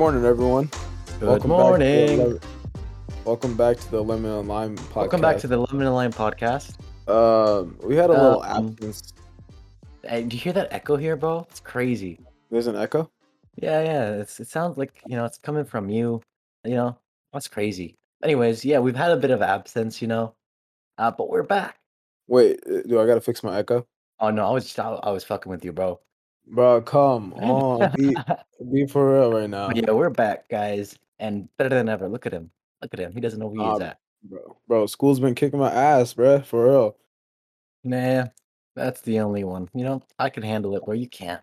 morning, everyone. Good welcome morning. Back the, welcome back to the Lemon and Lime podcast. Welcome back to the Lemon and Lime podcast. Um, we had a little Um, absence. Hey, do you hear that echo here, bro? It's crazy. There's an echo. Yeah, yeah. It's it sounds like you know it's coming from you. You know that's crazy. Anyways, yeah, we've had a bit of absence, you know, uh, but we're back. Wait, uh, do I gotta fix my echo? Oh no, I was just, I, I was fucking with you, bro. Bro, come on, be be for real right now, But yeah, we're back, guys, and better than ever. Look at him. Look at him. He doesn't know where he's Um, at. bro. Bro, school's been kicking my ass, bro. For real. Nah, that's the only one. You know, I can handle it, bro. You can't.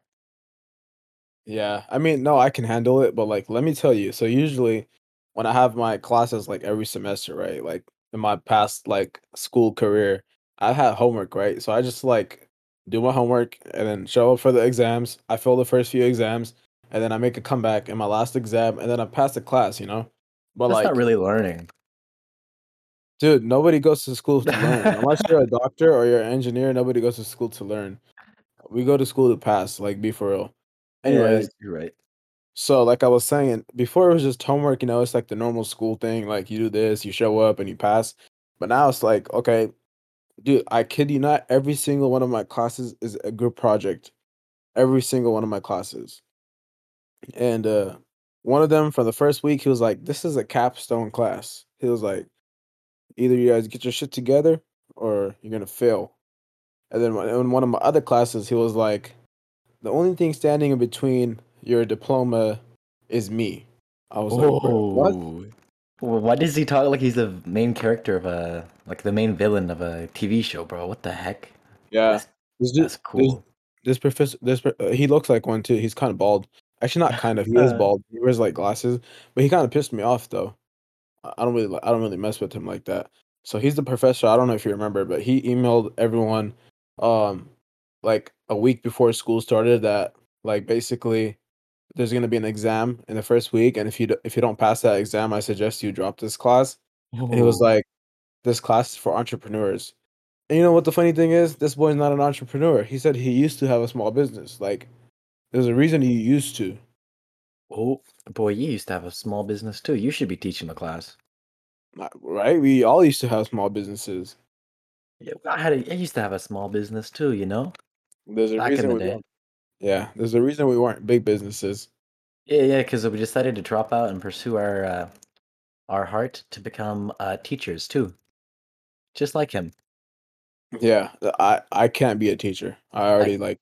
Yeah, I mean, no, I can handle it, but like, let me tell you. So usually, when I have my classes like every semester, right? Like in my past like school career, I've had homework, right? So I just like do my homework and then show up for the exams. I fail the first few exams, and then I make a comeback in my last exam, and then I pass the class. You know, but That's like, not really learning. dude, nobody goes to school to learn. Unless you're a doctor or you're an engineer, nobody goes to school to learn. We go to school to pass. Like, be for real. Yeah, Anyways. you're right. So, like I was saying, before it was just homework, you know, it's like the normal school thing. Like you do this, you show up and you pass. But now it's like, okay, dude, I kid you not, every single one of my classes is a group project. Every single one of my classes. And uh one of them for the first week, he was like, This is a capstone class. He was like, either you guys get your shit together or you're gonna fail. And then in one of my other classes, he was like, The only thing standing in between your diploma is me. I was like, what? Well, why does he talk like he's the main character of a like the main villain of a TV show, bro? What the heck? Yeah, That's, this that's cool. this professor, this uh, he looks like one too. He's kind of bald. Actually, not kind of. He is Uh. bald. He wears like glasses, but he kind of pissed me off though. I I don't really, I don't really mess with him like that. So he's the professor. I don't know if you remember, but he emailed everyone, um, like a week before school started that like basically there's gonna be an exam in the first week, and if you d- if you don't pass that exam, I suggest you drop this class. And he was Oh. like, "This class is for entrepreneurs." And you know what the funny thing is? This boy's not an entrepreneur. He said he used to have a small business. Like, there's a reason he used to. oh, boy, you used to have a small business too. You should be teaching the class. Uh, right? We all used to have small businesses. Yeah, I had a, I used to have a small business too. You know, There's a back reason we day. Yeah, there's a reason we weren't big businesses. Yeah, yeah, because we decided to drop out and pursue our uh, our heart to become uh, teachers too, just like him. Yeah, I I can't be a teacher. I already like.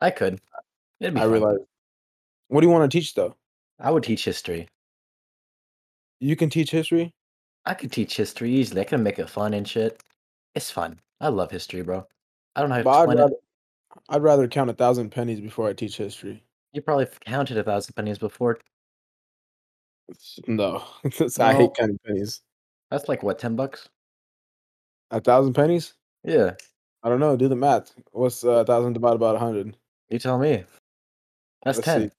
I could. It'd be I fun. realize. What do you want to teach though? I would teach history. You can teach history. I could teach history easily. I can make it fun and shit. It's fun. I love history, bro. I don't know how to But I'd it. I'd rather count a thousand pennies before I teach history. You probably counted a thousand pennies before. No, I hate counting pennies. That's like what, ten bucks? A thousand pennies? Yeah, I don't know. Do the math. What's uh, a thousand divided by a hundred? you tell me. That's Let's ten.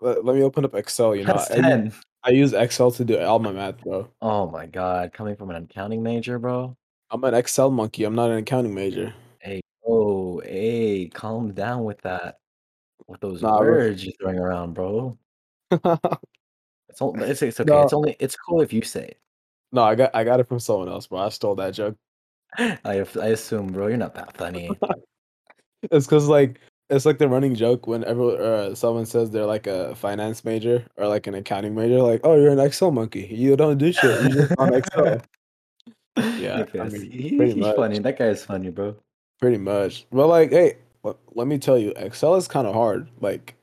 Let, let me open up Excel. You know, That's I, use- ten. I use Excel to do all my math, bro. Oh my god, coming from an accounting major, bro. I'm an Excel monkey. I'm not an accounting major. Hey, calm down with that. With those Nah, words you're throwing around, bro. It's only, it's, it's okay. No. It's only it's cool if you say it. No, I got I got it from someone else, bro. I stole that joke. I I assume, bro, you're not that funny. It's because like it's like the running joke whenever uh, someone says they're like a finance major or like an accounting major, like, oh, you're an Excel monkey. You don't do shit. You just on Excel. Yeah, I mean, he- he's much. funny. That guy is funny, bro. Pretty much. But like, hey, let, let me tell you, Excel is kind of hard. Like,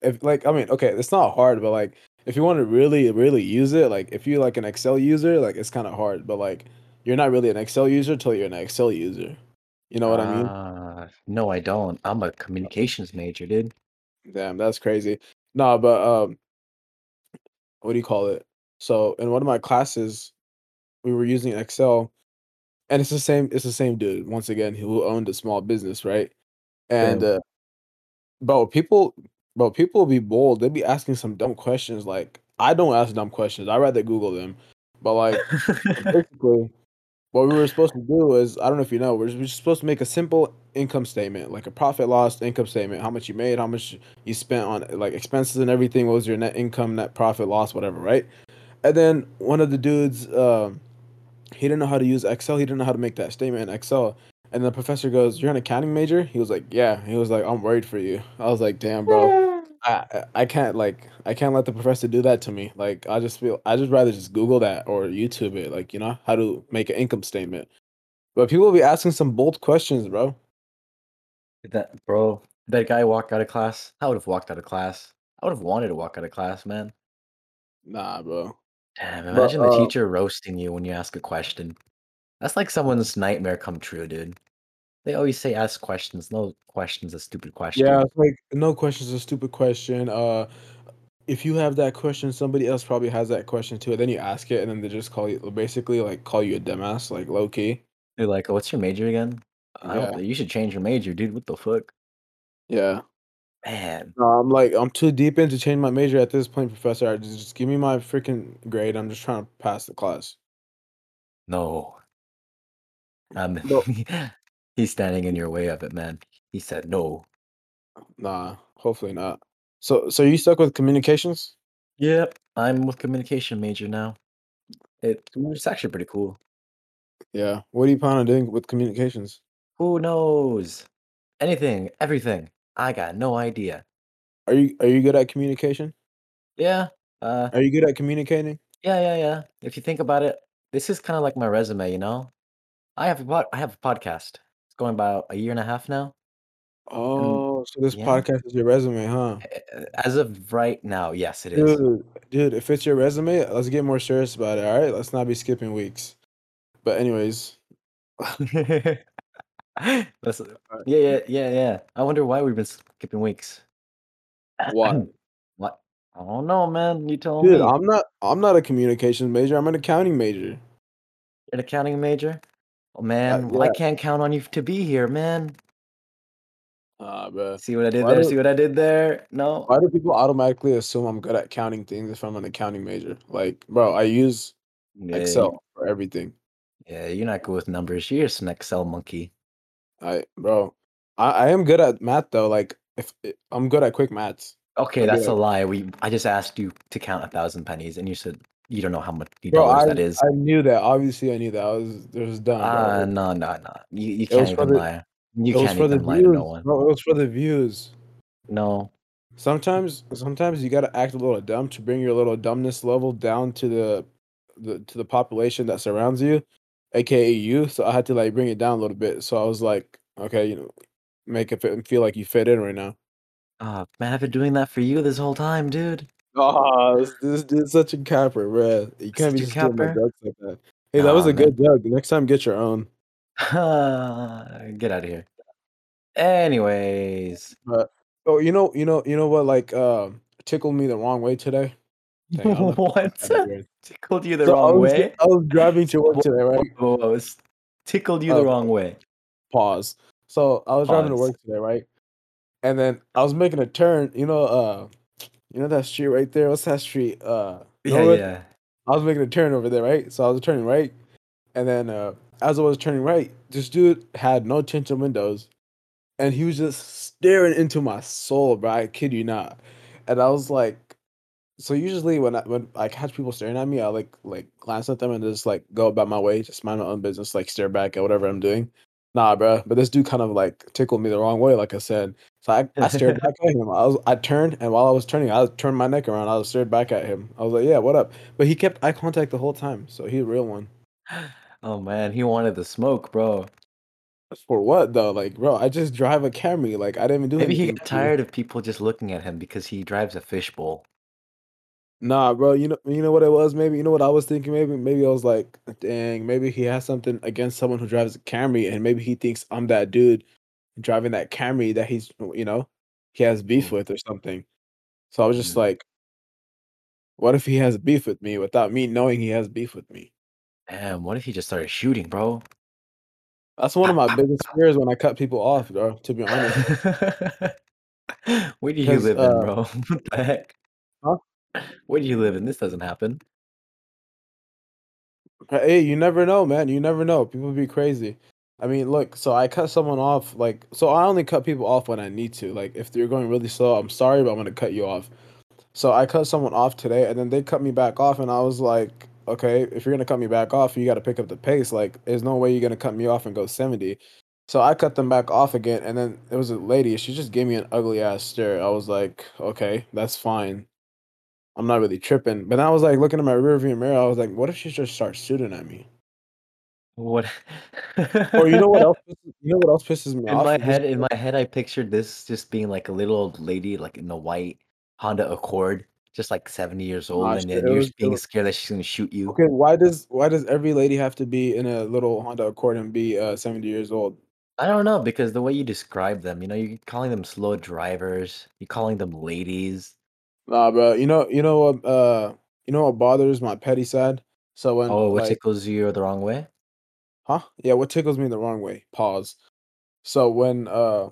if like, I mean, okay, it's not hard, but like, if you want to really, really use it, like, if you're like an Excel user, like, it's kind of hard. But like, you're not really an Excel user till you're an Excel user. You know what I mean? Ah, no, I don't. I'm a communications major, dude. Damn, that's crazy. No, but um, what do you call it? So in one of my classes, we were using Excel, and it's the same. It's the same dude once again who owned a small business, right? And uh, bro, people, bro, people be bold. They be asking some dumb questions. Like I don't ask dumb questions. I rather Google them. But like basically, what we were supposed to do is I don't know if you know, we're we're supposed to make a simple income statement, like a profit loss income statement, how much you made, how much you spent on like expenses and everything, what was your net income, net profit loss, whatever, right? And then one of the dudes, um, he didn't know how to use Excel. He didn't know how to make that statement in Excel. And the professor goes, "You're an accounting major?" He was like, "Yeah." He was like, "I'm worried for you." I was like, "Damn, bro." I I I can't like I can't let the professor do that to me. Like I just feel I just rather just Google that or YouTube it, like you know how to make an income statement. But people will be asking some bold questions, bro. That bro, that guy walked out of class. I would have walked out of class. I would have wanted to walk out of class, man. Nah, bro. Damn, But imagine the uh, teacher roasting you when you ask a question. That's like someone's nightmare come true, dude. They always say ask questions. No question's a stupid question. yeah, it's like no questions, a stupid question. Uh, if you have that question, somebody else probably has that question too. And then you ask it, and then they just call you basically like call you a dumbass, like low key. They're like, "Oh, what's your major again?" Yeah, You should change your major, dude. What the fuck, yeah. man? No, I'm like I'm too deep into change my major at this point, professor. I just, just give me my freaking grade. I'm just trying to pass the class. No, um, No, he's standing in your way of it, man. He said no. nah, hopefully not. So, so you stuck with communications? Yep, I'm with communication major now. It it's actually pretty cool. Yeah. What do you plan on doing with communications? Who knows? Anything, everything. I got no idea. Are you are you good at communication? Yeah. Uh. Are you good at communicating? Yeah. Yeah. Yeah. If you think about it, this is kind of like my resume. You know, I have a pod, I have a podcast. It's going about a year and a half now, Oh, so this yeah, podcast is your resume, huh? Eh, eh, as of right now, yes, it is. Dude, dude, if it's your resume, let's get more serious about it. All right, let's not be skipping weeks. But anyways, yeah. Yeah. Yeah. Yeah. I wonder why we've been skipping weeks. why? what? I don't know, man. You tell Dude, me. I'm not I'm not a communications major. I'm an accounting major. An accounting major? Oh Uh, man, I can't count on you to be here, man. Ah, bro. See what I did Why there? do See what I did there? No. why do people automatically assume I'm good at counting things if I'm an accounting major? Like, bro, I use Yeah, Excel for everything. yeah, you're not good with numbers. You're just an Excel monkey. I, bro, I, I am good at math though. Like, if I'm good at quick maths, Okay, be that's a lie. We I just asked you to count a thousand pennies, and you said you don't know how much dollars that is. I knew that. Obviously, I knew that. I was it was done, Ah, no, no, no. You you can't even the lie. You can't even lie to no views, one. bro. It was for the views. No. Sometimes, sometimes you gotta act a little dumb to bring your little dumbness level down to the, the to the population that surrounds you, aka you. So I had to like bring it down a little bit. So I was like, okay, you know, make it fit, feel like you fit in right now. Oh man, I've been doing that for you this whole time, dude. Oh, this, this dude's such a capper, bro. You can't be Such just stealing my capper. jokes like that. Hey, that was a man. good joke. Next time, get your own. Get out of here. Anyways. But oh, you know, you know, you know what? Like, um, tickled me the wrong way today. Dang, I don't know if What? that's kind of weird. Tickled you the So I wrong was way? I was driving to work today, right? whoa, whoa, s- Tickled you the Uh, wrong way. pause. So I was driving to work today, right? And then I was making a turn. You know, uh, you know that street right there. What's that street? Uh, Yeah, Norwood. yeah. I was making a turn over there, right? So I was turning right, and then uh, as I was turning right, this dude had no tinted windows, and he was just staring into my soul, bro. I kid you not. And I was like, so usually when I when I catch people staring at me, I like like glance at them and just like go about my way, just mind my own business, like stare back at whatever I'm doing. Nah, bro. But this dude kind of like tickled me the wrong way, like I said. So I, I stared back at him. I was I turned and while I was turning, I turned my neck around. I was stared back at him. I was like, "Yeah, what up?" But he kept eye contact the whole time. So he's a real one. Oh man, he wanted the smoke, bro. For what though? Like, bro, I just drive a Camry. Like, I didn't even do Maybe he got tired of people just looking at him because he drives a fishbowl. Nah, bro. You know, you know what it was. Maybe you know what I was thinking. Maybe, maybe I was like, dang. Maybe he has something against someone who drives a Camry, and maybe he thinks I'm that dude driving that Camry that he's, you know, he has beef Mm, with or something. So I was just mm. like, what if he has beef with me without me knowing he has beef with me? Damn, what if he just started shooting, bro? That's one of my biggest fears when I cut people off, bro. To be honest, Where do you live in, uh, bro? What the heck? huh? Where do you live in? This doesn't happen. Hey, you never know, man. You never know. People be crazy. I mean, look, so I cut someone off, like, so I only cut people off when I need to. Like, if you're going really slow, I'm sorry, but I'm gonna cut you off. So I cut someone off today, and then they cut me back off, and I was like, okay, if you're gonna cut me back off, you got to pick up the pace. Like, there's no way you're gonna cut me off and go 70. So I cut them back off again, and then it was a lady. She just gave me an ugly ass stare. I was like, okay, that's fine. I'm not really tripping. But I was like looking at my rearview mirror. I was like, what if she just starts shooting at me? What? Or you know what else? You know what else pisses me In off? my head in my head, I pictured this just being like a little old lady, like in a white Honda Accord, just like 70 years old, nah, and then you're was, being scared that she's gonna shoot you. okay. Why does why does every lady have to be in a little Honda Accord and be uh 70 years old? I don't know, because the way you describe them, you know, you're calling them slow drivers, you're calling them ladies. Nah, bro. You know you know what uh you know what bothers my petty side? So when Oh, what like tickles you the wrong way? Huh? Yeah, what tickles me the wrong way? Pause. So when uh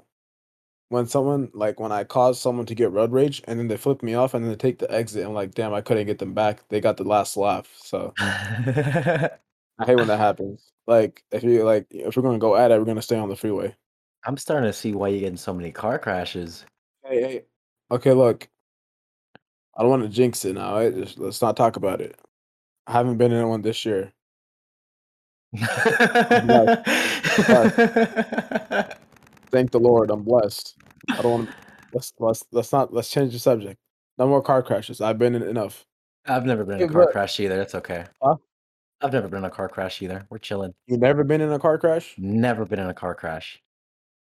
when someone like when I cause someone to get road rage and then they flip me off and then they take the exit, I'm like, damn, I couldn't get them back. They got the last laugh. So I hate when that happens. Like if you like if we're gonna go at it, we're gonna stay on the freeway. I'm starting to see why you're getting so many car crashes. Hey, hey. Okay, look, I don't want to jinx it now. Right? Just, let's not talk about it. I haven't been in one this year. I'm blessed. blessed. Thank the Lord, I'm blessed. I don't want to. Let's let's let's not let's change the subject. No more car crashes. I've been in enough. I've never been in a car but crash either, it's okay. huh? I've never been in a car crash either, we're chilling. You never been in a car crash? Never been in a car crash.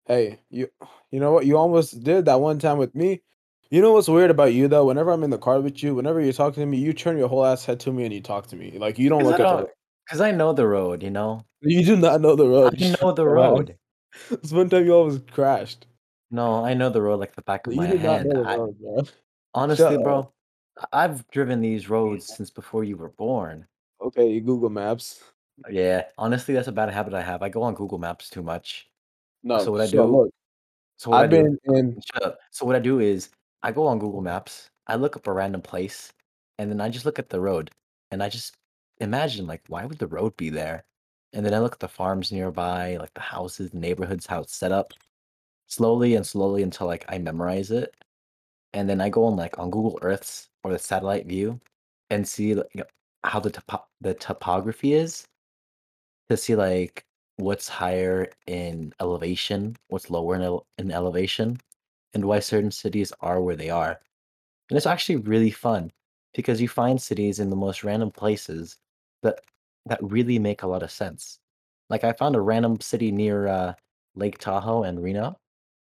Hey, you you know what? You almost did that one time with me. You know what's weird about you though? Whenever I'm in the car with you, whenever you're talking to me, you turn your whole ass head to me and you talk to me. Like you don't look at don't the 'cause I know the road, you know? You do not know the road. I know the road. This one time you almost crashed. No, I know the road like the back of You my hand. I road, bro. Shut honestly, up. bro, I I've driven these roads since before you were born. Okay, Google Maps. Uh, yeah, honestly, that's a bad habit I have. I go on Google Maps too much. No, So what I do look, so what I I've do been in shut up. So what I do is I go on Google Maps, I look up a random place, and then I just look at the road, and I just imagine like why would the road be there? And then I look at the farms nearby, like the houses, neighborhoods, how it's set up, slowly and slowly until like I memorize it. And then I go on like on Google Earths or the satellite view and see you know, how the topo- the topography is to see like what's higher in elevation, what's lower in, ele- in elevation, and why certain cities are where they are. And it's actually really fun because you find cities in the most random places that that really make a lot of sense. Like I found a random city near uh, Lake Tahoe and Reno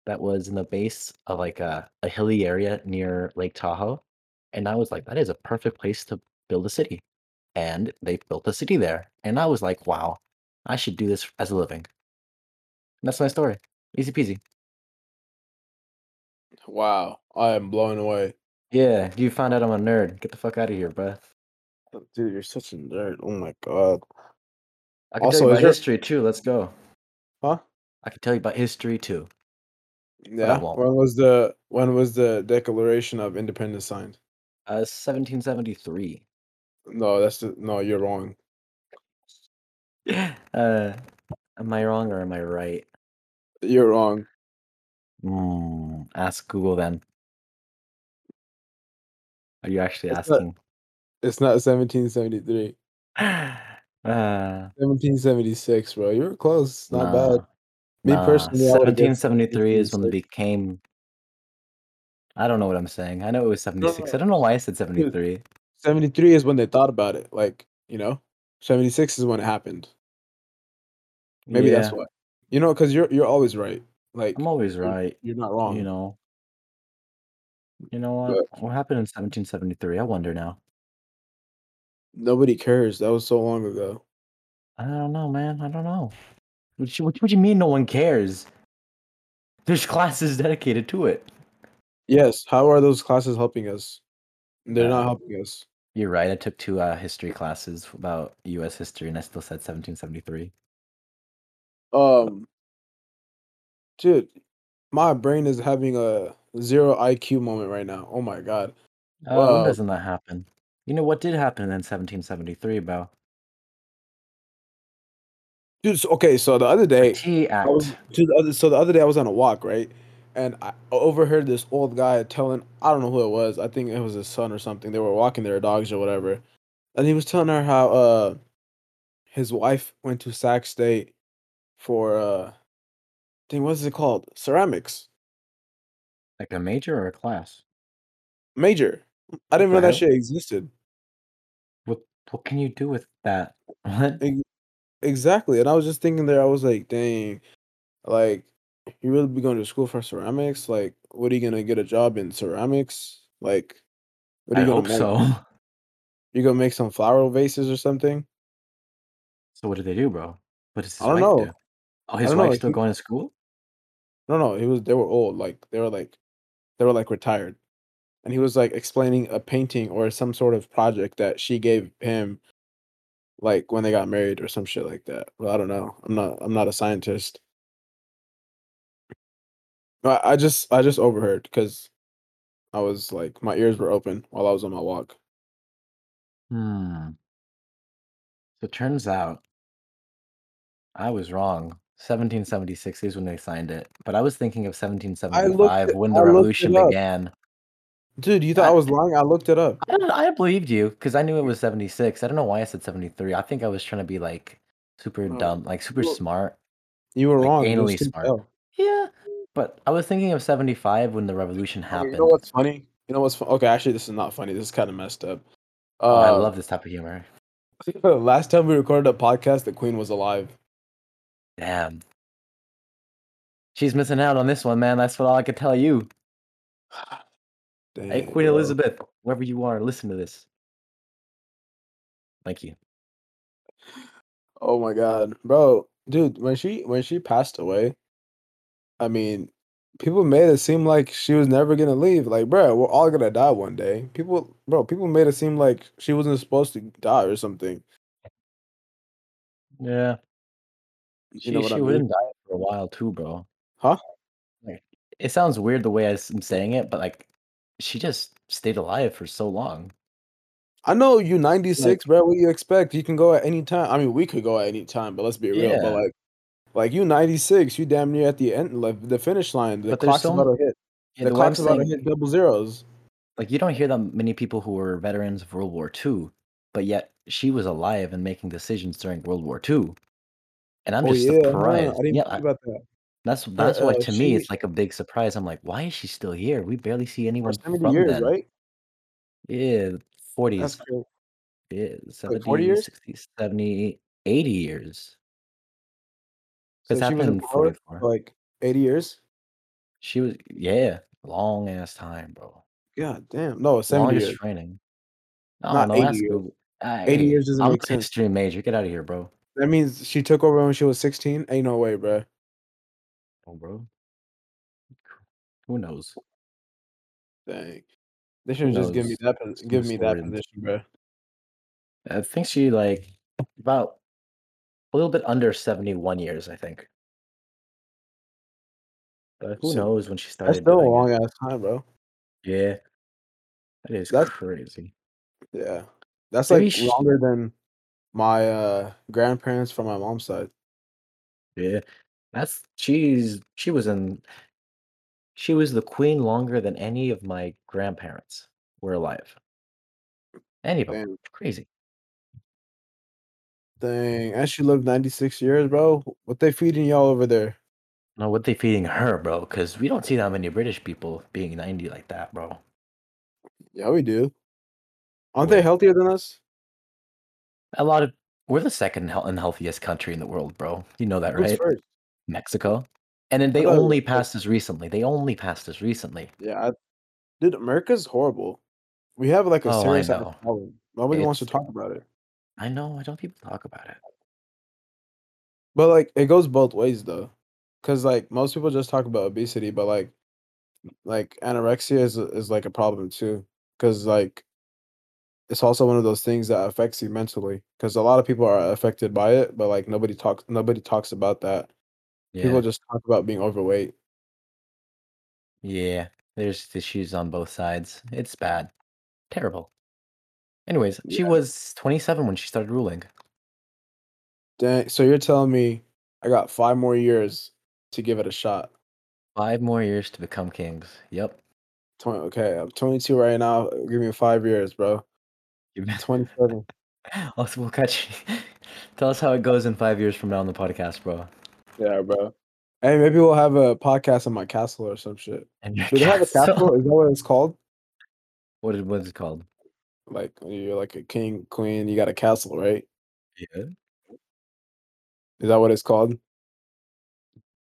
that was in the base of like a, a hilly area near Lake Tahoe, and I was like, that is a perfect place to build a city. And they built a city there, and I was like, wow, I should do this as a living. And that's my story. Easy peasy. wow, I am blown away. Yeah, you found out I'm a nerd. Get the fuck out of here, bruh. Dude, you're such a nerd. Oh my god. I can tell Also, you is about history too. Let's go. huh? I can tell you about history too, Yeah. When was the when was the Declaration of Independence signed? Uh, 1773. No, that's the, no, you're wrong. uh, am I wrong or am I right? You're wrong. Hmm. Ask Google then. Are you actually It's asking? It's not 1773. uh, 1776, bro. You were close. Not bad. Me nah. personally, I would have guessed 1773 is when it became. I don't know what I'm saying. I know it was 76. I don't know why I said 73. 73 is when they thought about it. Like, you know, 76 is when it happened. Maybe that's Yeah, why. You know, because you're you're always right. Like I'm always right. you're not wrong. You know. You know what? But What happened in 1773? I wonder now. Nobody cares. That was so long ago. I don't know, man. I don't know. What you, what, what you mean no one cares? There's classes dedicated to it. Yes. How are those classes helping us? They're not Uh, helping us. you're right. I took two uh, history classes about U.S. history, and I still said 1773. Um, dude, my brain is having a zero IQ moment right now. Oh my god. Uh, when doesn't that happen? You know what did happen in 1773, bro? Dude, so, okay, so the other The day, T I was Act. the other so the other day I was on a walk, right? And I overheard this old guy telling I don't know who it was. I think it was his son or something. They were walking their dogs or whatever. And he was telling her how uh his wife went to Sac State for uh thing what is it called? Ceramics. Like a major or a class? Major. I didn't know that shit existed. What what can you do with that? What? Exactly. And I was just thinking there, I was like, dang, like you really be going to school for ceramics? Like, what are you gonna get a job in ceramics? Like, what are I you gonna hope make? so. You gonna make some flower vases or something? So what did they do, bro? What does I his don't wife know. do? Oh, his don't know. still He, going to school? no, no. He was. They were old. Like they were like they were like retired. And he was like explaining a painting or some sort of project that she gave him, like when they got married or some shit like that. Well, I don't know. I'm not. I'm not a scientist. I, I just. I just overheard because I was like my ears were open while I was on my walk. Hmm. So it turns out I was wrong. 1776 is when they signed it, but I was thinking of I looked. 1775 It, when the I looked it revolution up, began. Dude. You thought I I was lying? I looked it up. I don't I believed you because I knew it was 76. I don't know why I said 73. I think I was trying to be like super Uh, dumb, like super you smart, you were like wrong. Anally smart. Yeah, but I was thinking of 75 when the revolution happened. you know what's funny? You know what's fu- okay? Actually, this is not funny. This is kind of messed up. Oh, I Uh, love this type of humor. last time we recorded a podcast, the Queen was alive. Damn. She's missing out on this one, man. That's what all I could tell you. Hey, Queen bro. Elizabeth, wherever you are, listen to this. Thank you. Oh my god, bro, dude. When she when she passed away, I mean, people made it seem like she was never gonna leave. Like, bro, we're all gonna die one day. People, bro, people made it seem like she wasn't supposed to die or something. Yeah, You know she what I she mean? wouldn't die for a while too, bro. Huh? Like, it sounds weird the way I'm saying it, but like, she just stayed alive for so long. I know you Like, 96, bro. What do you expect? You can go at any time. I mean, we could go at any time, but let's be real. But like, like you 96, you damn near at the end, like the finish line. The but clock's so about to hit. yeah, The the clock's about to hit double zeros. like, you don't hear that many people who were veterans of World War II, but yet she was alive and making decisions during World War II, and I'm Oh just yeah, huh? I surprised. didn't Yeah, think about that. That's Her, that's why uh, to me she it's like a big surprise. I'm like, why is she still here? We barely see for anyone 70 from years, then. right? Yeah, That's 40s. crazy. Yeah, Like 40 70, years? 60, 70, 80 years. So Because she was in happened in power 44. for like 80 years? She was yeah, long ass time, bro. God damn. No, 70 Longest years, training. I don't not know, 80 ask years. Google. Ah, 80 hey, years doesn't I'm make a sense. history major. Get out of here, bro. That means she took over when she was 16? Ain't no way, bro. Oh, bro. Who knows? Dang. They should just given me that give me that position, bro. I think she like about a little bit under 71 years, I think. But who So knows when she started? that's still a long ass time, bro. Yeah, that is That's crazy. yeah. That's Maybe like she, longer than my uh grandparents from my mom's side. yeah. That's she's she was in She was the queen longer than any of my grandparents were alive. Any of 'em. Damn. Crazy. Dang. And she lived 96 years, bro. What they feeding y'all over there? No, what they feeding her, bro? Because we don't see that many British people being 90 like that, bro. Yeah, we do. Aren't they healthier than us? A lot of we're the second hea unhealthiest country in the world, bro. You know that, Who's right? first? Mexico. And then they was only passed us recently. They only passed us recently. yeah, I, dude, America's horrible. We have like a Oh, serious problem. Nobody wants to talk about it. I know, I don't people talk about it. But like it goes both ways though. Cause like most people just talk about obesity, but like like anorexia is is like a problem too. Cause like it's also one of those things that affects you mentally. Cause a lot of people are affected by it, but like nobody talks nobody talks about that. People just talk about being overweight. Yeah. There's issues on both sides. It's bad. Terrible. Anyways, she Yeah. was 27 when she started ruling. Dang. So you're telling me I got five more years to give it a shot. Five more years to become kings. Yep. 20, okay, I'm 22 right now. Give me five years, bro. You 27. Also, we'll catch you. Tell us how it goes in five years from now on the podcast, bro. Yeah, bro. Hey, maybe we'll have a podcast in my castle or some shit. And Do they have a castle. castle? Is that what it's called? What is what is it called? Like you're like a king, queen, you got a castle, right? Yeah. Is that what it's called?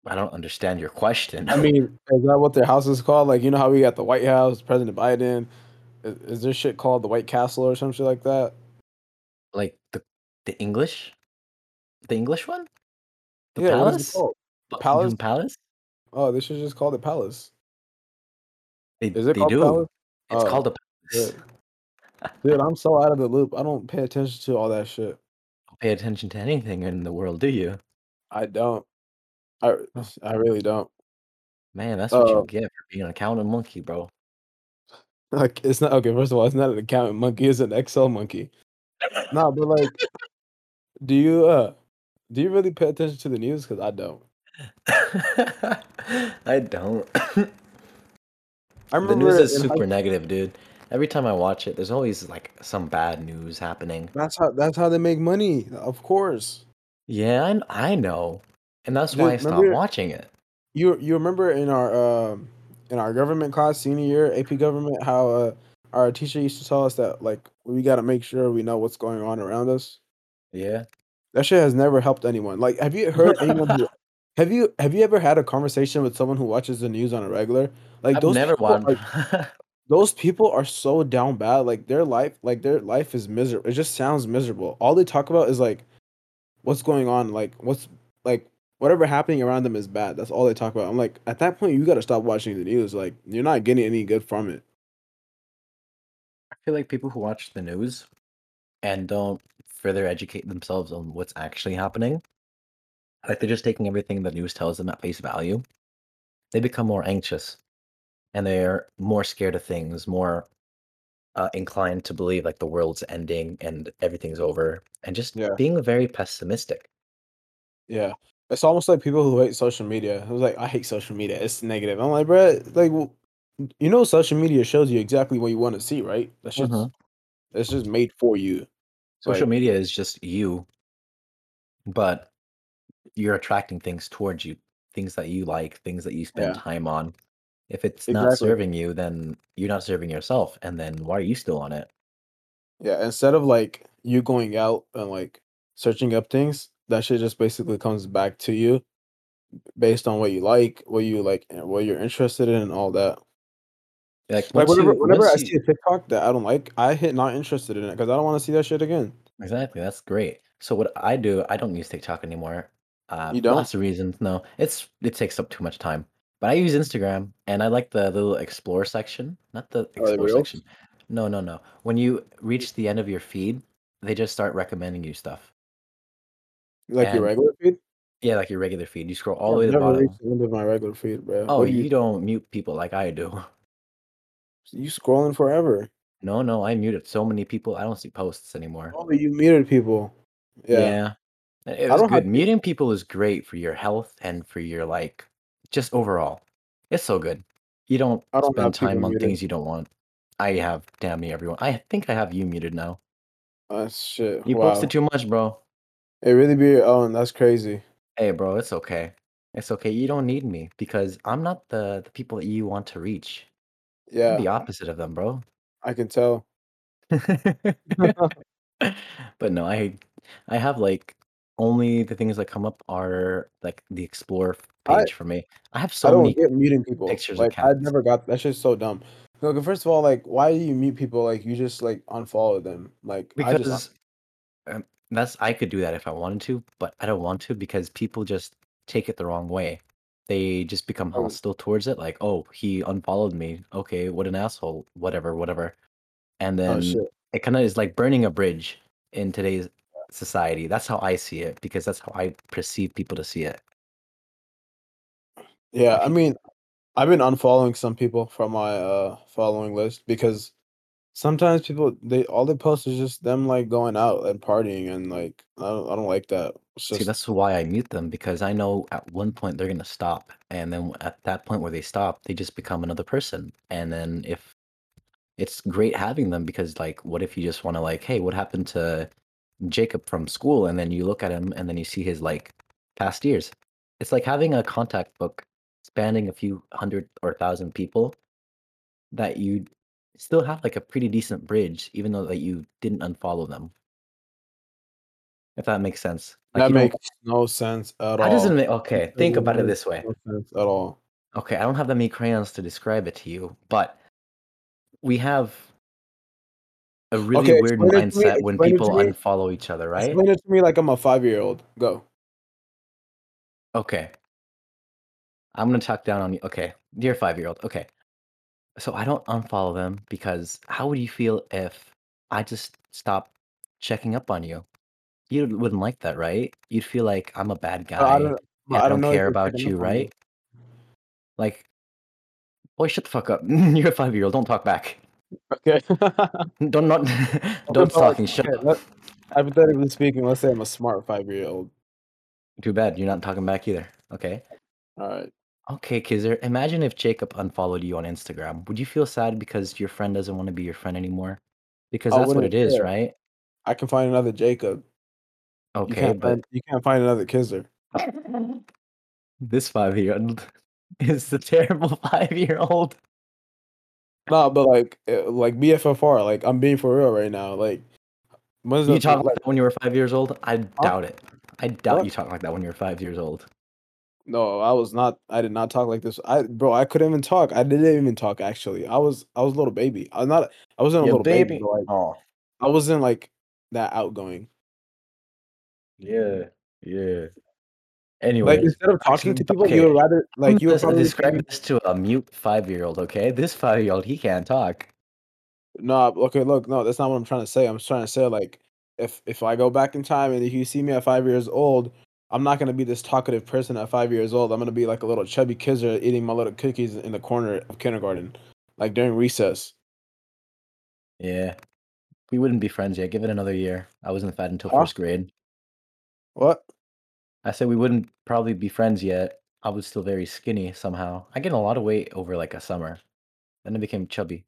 I don't understand your question. I mean, is that what their house is called? Like, you know how we got the White House, President Biden. Is, is this shit called the White Castle or some shit like that? like the the English, the English one, the yeah, what palace? Buckingham Palace? Palace. Oh, they should just call it Palace. They, Is it they called do. Palace? It's Oh, called a palace. good. Dude, I'm so out of the loop. I don't pay attention to all that shit. Don't pay attention to anything in the world, do you? I don't. I I really don't. Man, that's what Uh, you get for being an accountant monkey, bro. like it's not okay. First of all, it's not an accountant monkey. It's an Excel monkey. No, but like, do you uh, do you really pay attention to the news? Because I don't. I don't. I the news is in high super negative, dude. Every time I watch it, there's always like some bad news happening. That's how that's how they make money. Of course. Yeah, I, I know, and that's why I Dude, stopped watching it. you you remember in our um in our government class senior year AP government how uh our teacher used to tell us that like we got to make sure we know what's going on around us. Yeah. That shit has never helped anyone. Like, have you heard anyone who have you have you ever had a conversation with someone who watches the news on a regular? Like I've those never people are those people are so down bad. Like their life, like their life is miserable. It just sounds miserable. All they talk about is like what's going on, like what's like whatever happening around them is bad. That's all they talk about. I'm like, at that point, you got to stop watching the news. Like you're not getting any good from it. I feel like people who watch the news and don't further educate themselves on what's actually happening, like they're just taking everything the news tells them at face value, they become more anxious and they're more scared of things, more uh, inclined to believe like the world's ending and everything's over, and just Yeah. being very pessimistic. Yeah. It's almost like people who hate social media. It was like, I hate social media. It's negative. I'm like, bro, like, well, you know, social media shows you exactly what you want to see, right? That shit's Mhm. it's just made for you. Social media is just you, but you're attracting things towards you, things that you like, things that you spend Yeah. time on. If it's not exactly. serving you, then you're not serving yourself, and then why are you still on it? Yeah. Instead of like you going out and like searching up things, that shit just basically comes back to you based on what you like, what you like, and what you're interested in, and all that. Like Like whenever you whenever I once see you a TikTok that I don't like, I hit not interested in it because I don't want to see that shit again. exactly, that's great. So what I do, I don't use TikTok anymore. Uh, You don't? lots of reasons. No, it's it takes up too much time. But I use Instagram, and I like the little explore section, not the explore section. No, no, no. When you reach the end of your feed, they just start recommending you stuff. Like your regular feed? yeah, like your regular feed. You scroll all the way to the bottom. reached the end of my regular feed, bro. Oh, you you don't mute people like I do. You scrolling forever? No, no, I muted so many people. I don't see posts anymore. Oh, you muted people. Yeah, Yeah. It I was don't have good. Muting people is great for your health and for your like just overall. It's so good. You don't don't spend time on muted. things you don't want. I have damn near everyone. I think I have you muted now. Uh, shit. You Wow. posted too much, bro. It really be your own. That's crazy. Hey, bro, it's okay. It's okay. You don't need me because I'm not the the people that you want to reach. I'm Yeah, the opposite of them, bro. I can tell. but no, I I have like only the things that come up are like the explore I page for me. I have so. I many get meeting people. pictures Like I never got that's just so dumb. Look, first of all, like why do you meet people? Like you just like unfollow them. Like I just Because um, that's I could do that if I wanted to, but I don't want to because people just take it the wrong way. They just become Oh. hostile towards it, like, oh, he unfollowed me. Okay, what an asshole. Whatever, whatever. And oh then shit. it kind of is like burning a bridge in today's society. That's how I see it because that's how I perceive people to see it. Yeah, I mean, I've been unfollowing some people from my uh following list because Sometimes people they all they post is just them like going out and partying and like I don't I don't like that. It's See, that's why I mute them because I know at one point they're gonna stop, and then at that point where they stop, they just become another person. And then if it's great having them because like, what if you just want to like, hey, what happened to Jacob from school? And then you look at him and then you see his like past years. It's like having a contact book spanning a few hundred or thousand people that you still have like a pretty decent bridge, even though that you didn't unfollow them. If that makes sense. Like that makes no sense at how does it all. make It okay, think about it this way. no sense at all. Okay, I don't have that many crayons to describe it to you, but we have a really Okay, weird it to me. mindset when people unfollow each other, right? Explain it to me like I'm a five year old. Go. Okay. I'm gonna talk down on you. Okay, dear five year old. Okay. So I don't unfollow them because how would you feel if I just stopped checking up on you? You wouldn't like that, right? You'd feel like I'm a bad But I guy don't. But I I don't don't know if care you're about checking you, up on me. right? Like, boy, shut the fuck up. You're a five year old. Don't talk back. Okay. Don't not don't but like, stalking. Shut okay, up. let, hypothetically speaking, let's say I'm a smart five year old. Too bad you're not talking back either. Okay. All right. Okay, Khizer. Imagine if Jacob unfollowed you on Instagram. Would you feel sad because your friend doesn't want to be your friend anymore? Because I that's what wouldn't it is, care. right? I can find another Jacob. You Okay, can't but find. You can't find another Khizer. this five year old is the terrible five year old. No, but like, uh, like BFFR. Like I'm being for real right now. Like, when's You the talk like like? that when you were five years old? I Huh? doubt it. I doubt What? you talk like that when you were five years old. No, I was not. I did not talk like this. I, bro, I couldn't even talk. I didn't even talk. Actually, I was. I was a little baby. I'm not. I wasn't a little baby, baby. like, Oh, I wasn't like that outgoing. yeah, yeah. Anyway, like instead of talking to people, you would rather like you would probably describe this to a mute five year old, okay? This five year old, he can't talk. no. Okay, look, no, that's not what I'm trying to say. I'm just trying to say like, if if I go back in time and if you see me at five years old, I'm not gonna be this talkative person at five years old. I'm gonna be like a little chubby Khizer eating my little cookies in the corner of kindergarten, like during recess. Yeah. We wouldn't be friends yet. Give it another year. I wasn't fat until Huh? first grade. What? I said we wouldn't probably be friends yet. I was still very skinny somehow. I gained a lot of weight over like a summer. Then I became chubby.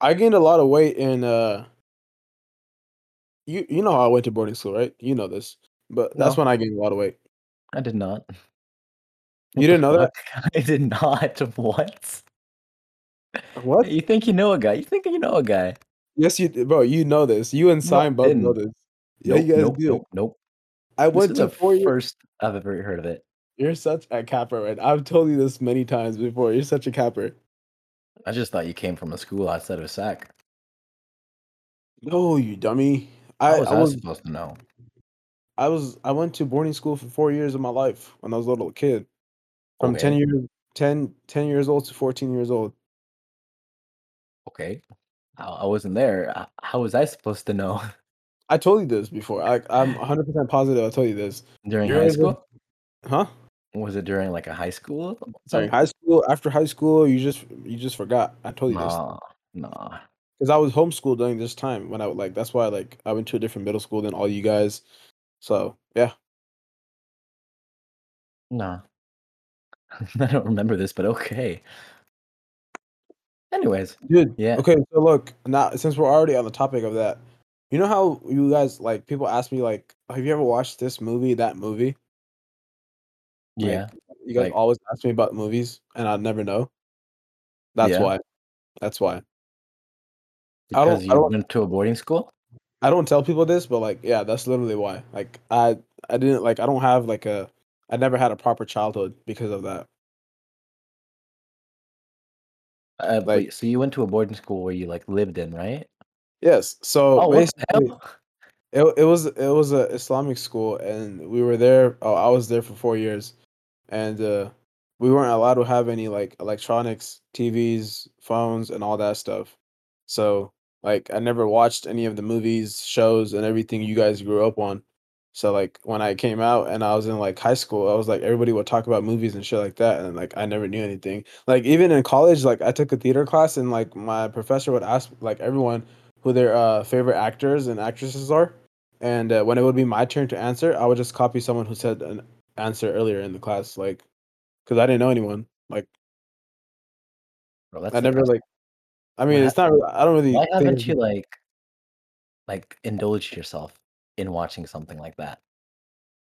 I gained a lot of weight in uh. You you know how I went to boarding school, right? You know this, but that's No, when I gained a lot of weight. I did not. You didn't know that? I did not. What? What? You think you know a guy? You think you know a guy? Yes, you bro. You know this. You and No, I both know this. Yeah, Nope, you guys nope, do. nope, nope. I This went to the four years. first I've ever heard of it. You're such a capper, right? I've told you this many times before. You're such a capper. I just thought you came from a school outside of SAC. No, you dummy. How I was I I was supposed to know? I was I went to boarding school for four years of my life when I was a little kid. From ten years 10, 10 years old to fourteen years old. okay. I, I wasn't there. H- How was I supposed to know? I told you this before. I I'm 100 percent positive. I told you this. During high school? huh? Was it during like a high school? During Something? high school, after high school, you just you just forgot. I told you this Nah, nah. because I was homeschooled during this time when I like that's why like I went to a different middle school than all you guys. So yeah, Nah. I don't remember this, but okay. Anyways, dude. yeah, Okay, so look now since we're already on the topic of that, you know how you guys like people ask me like, have you ever watched this movie, that movie? Like yeah, you guys like, always ask me about movies, and I never know. That's yeah, why. That's why. I because don't. I you don't. went to a boarding school? I don't tell people this, but like, yeah, that's literally why. Like, I I didn't like. I don't have like a. I never had a proper childhood because of that. Uh, Like, wait, so you went to a boarding school where you like lived in, right? yes. So Oh, basically, it it was it was a Islamic school, and we were there. Oh, I was there for four years, and uh, we weren't allowed to have any like electronics, TVs, phones, and all that stuff. So like, I never watched any of the movies, shows, and everything you guys grew up on. So like when I came out and I was in like high school, I was like everybody would talk about movies and shit like that, and like I never knew anything. Like even in college, like I took a theater class and like my professor would ask like everyone who their uh, favorite actors and actresses are, and uh, when it would be my turn to answer, I would just copy someone who said an answer earlier in the class, like because I didn't know anyone. Like Bro, I never like. I mean, Why it's not. I don't really. why think haven't you like like indulged yourself in watching something like that?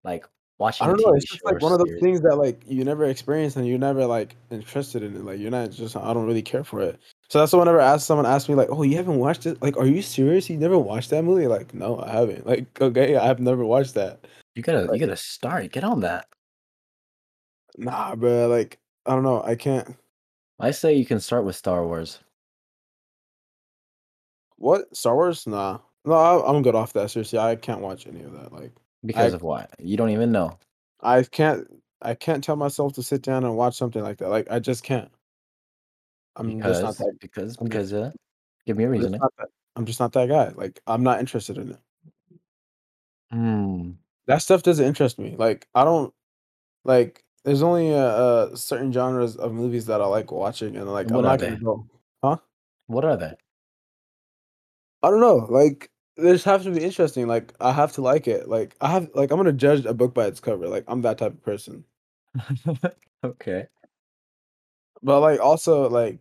Like watching I don't know. It's just like one of those things that like you never experienced and you're never like interested in it. Like you're not just. I don't really care for it. So that's why whenever I ask someone ask me like, "Oh, you haven't watched it? Like, are you serious? You never watched that movie?" Like, no, I haven't. Like, okay, I have never watched that. You gotta Like- you gotta start. Get on that. Nah, bro. Like, I don't know. I can't. I say you can start with Star Wars. What Star Wars? Nah. No, I, I'm good off that. Seriously, I can't watch any of that. Like, Because I- of what? You don't even know. I can't. I can't tell myself to sit down and watch something like that. Like, I just can't. I'm just not that. because I'm because uh give me a I'm just. I'm just not that guy. Like, I'm not interested in it. Hmm. That stuff doesn't interest me. Like, I don't like. There's only uh, uh certain genres of movies that I like watching, and like, What I'm not they? gonna go. Huh? What are they? I don't know. Like, this has to be interesting. Like, I have to like it. Like, I have like I'm gonna judge a book by its cover. Like, I'm that type of person. okay. But like, also like,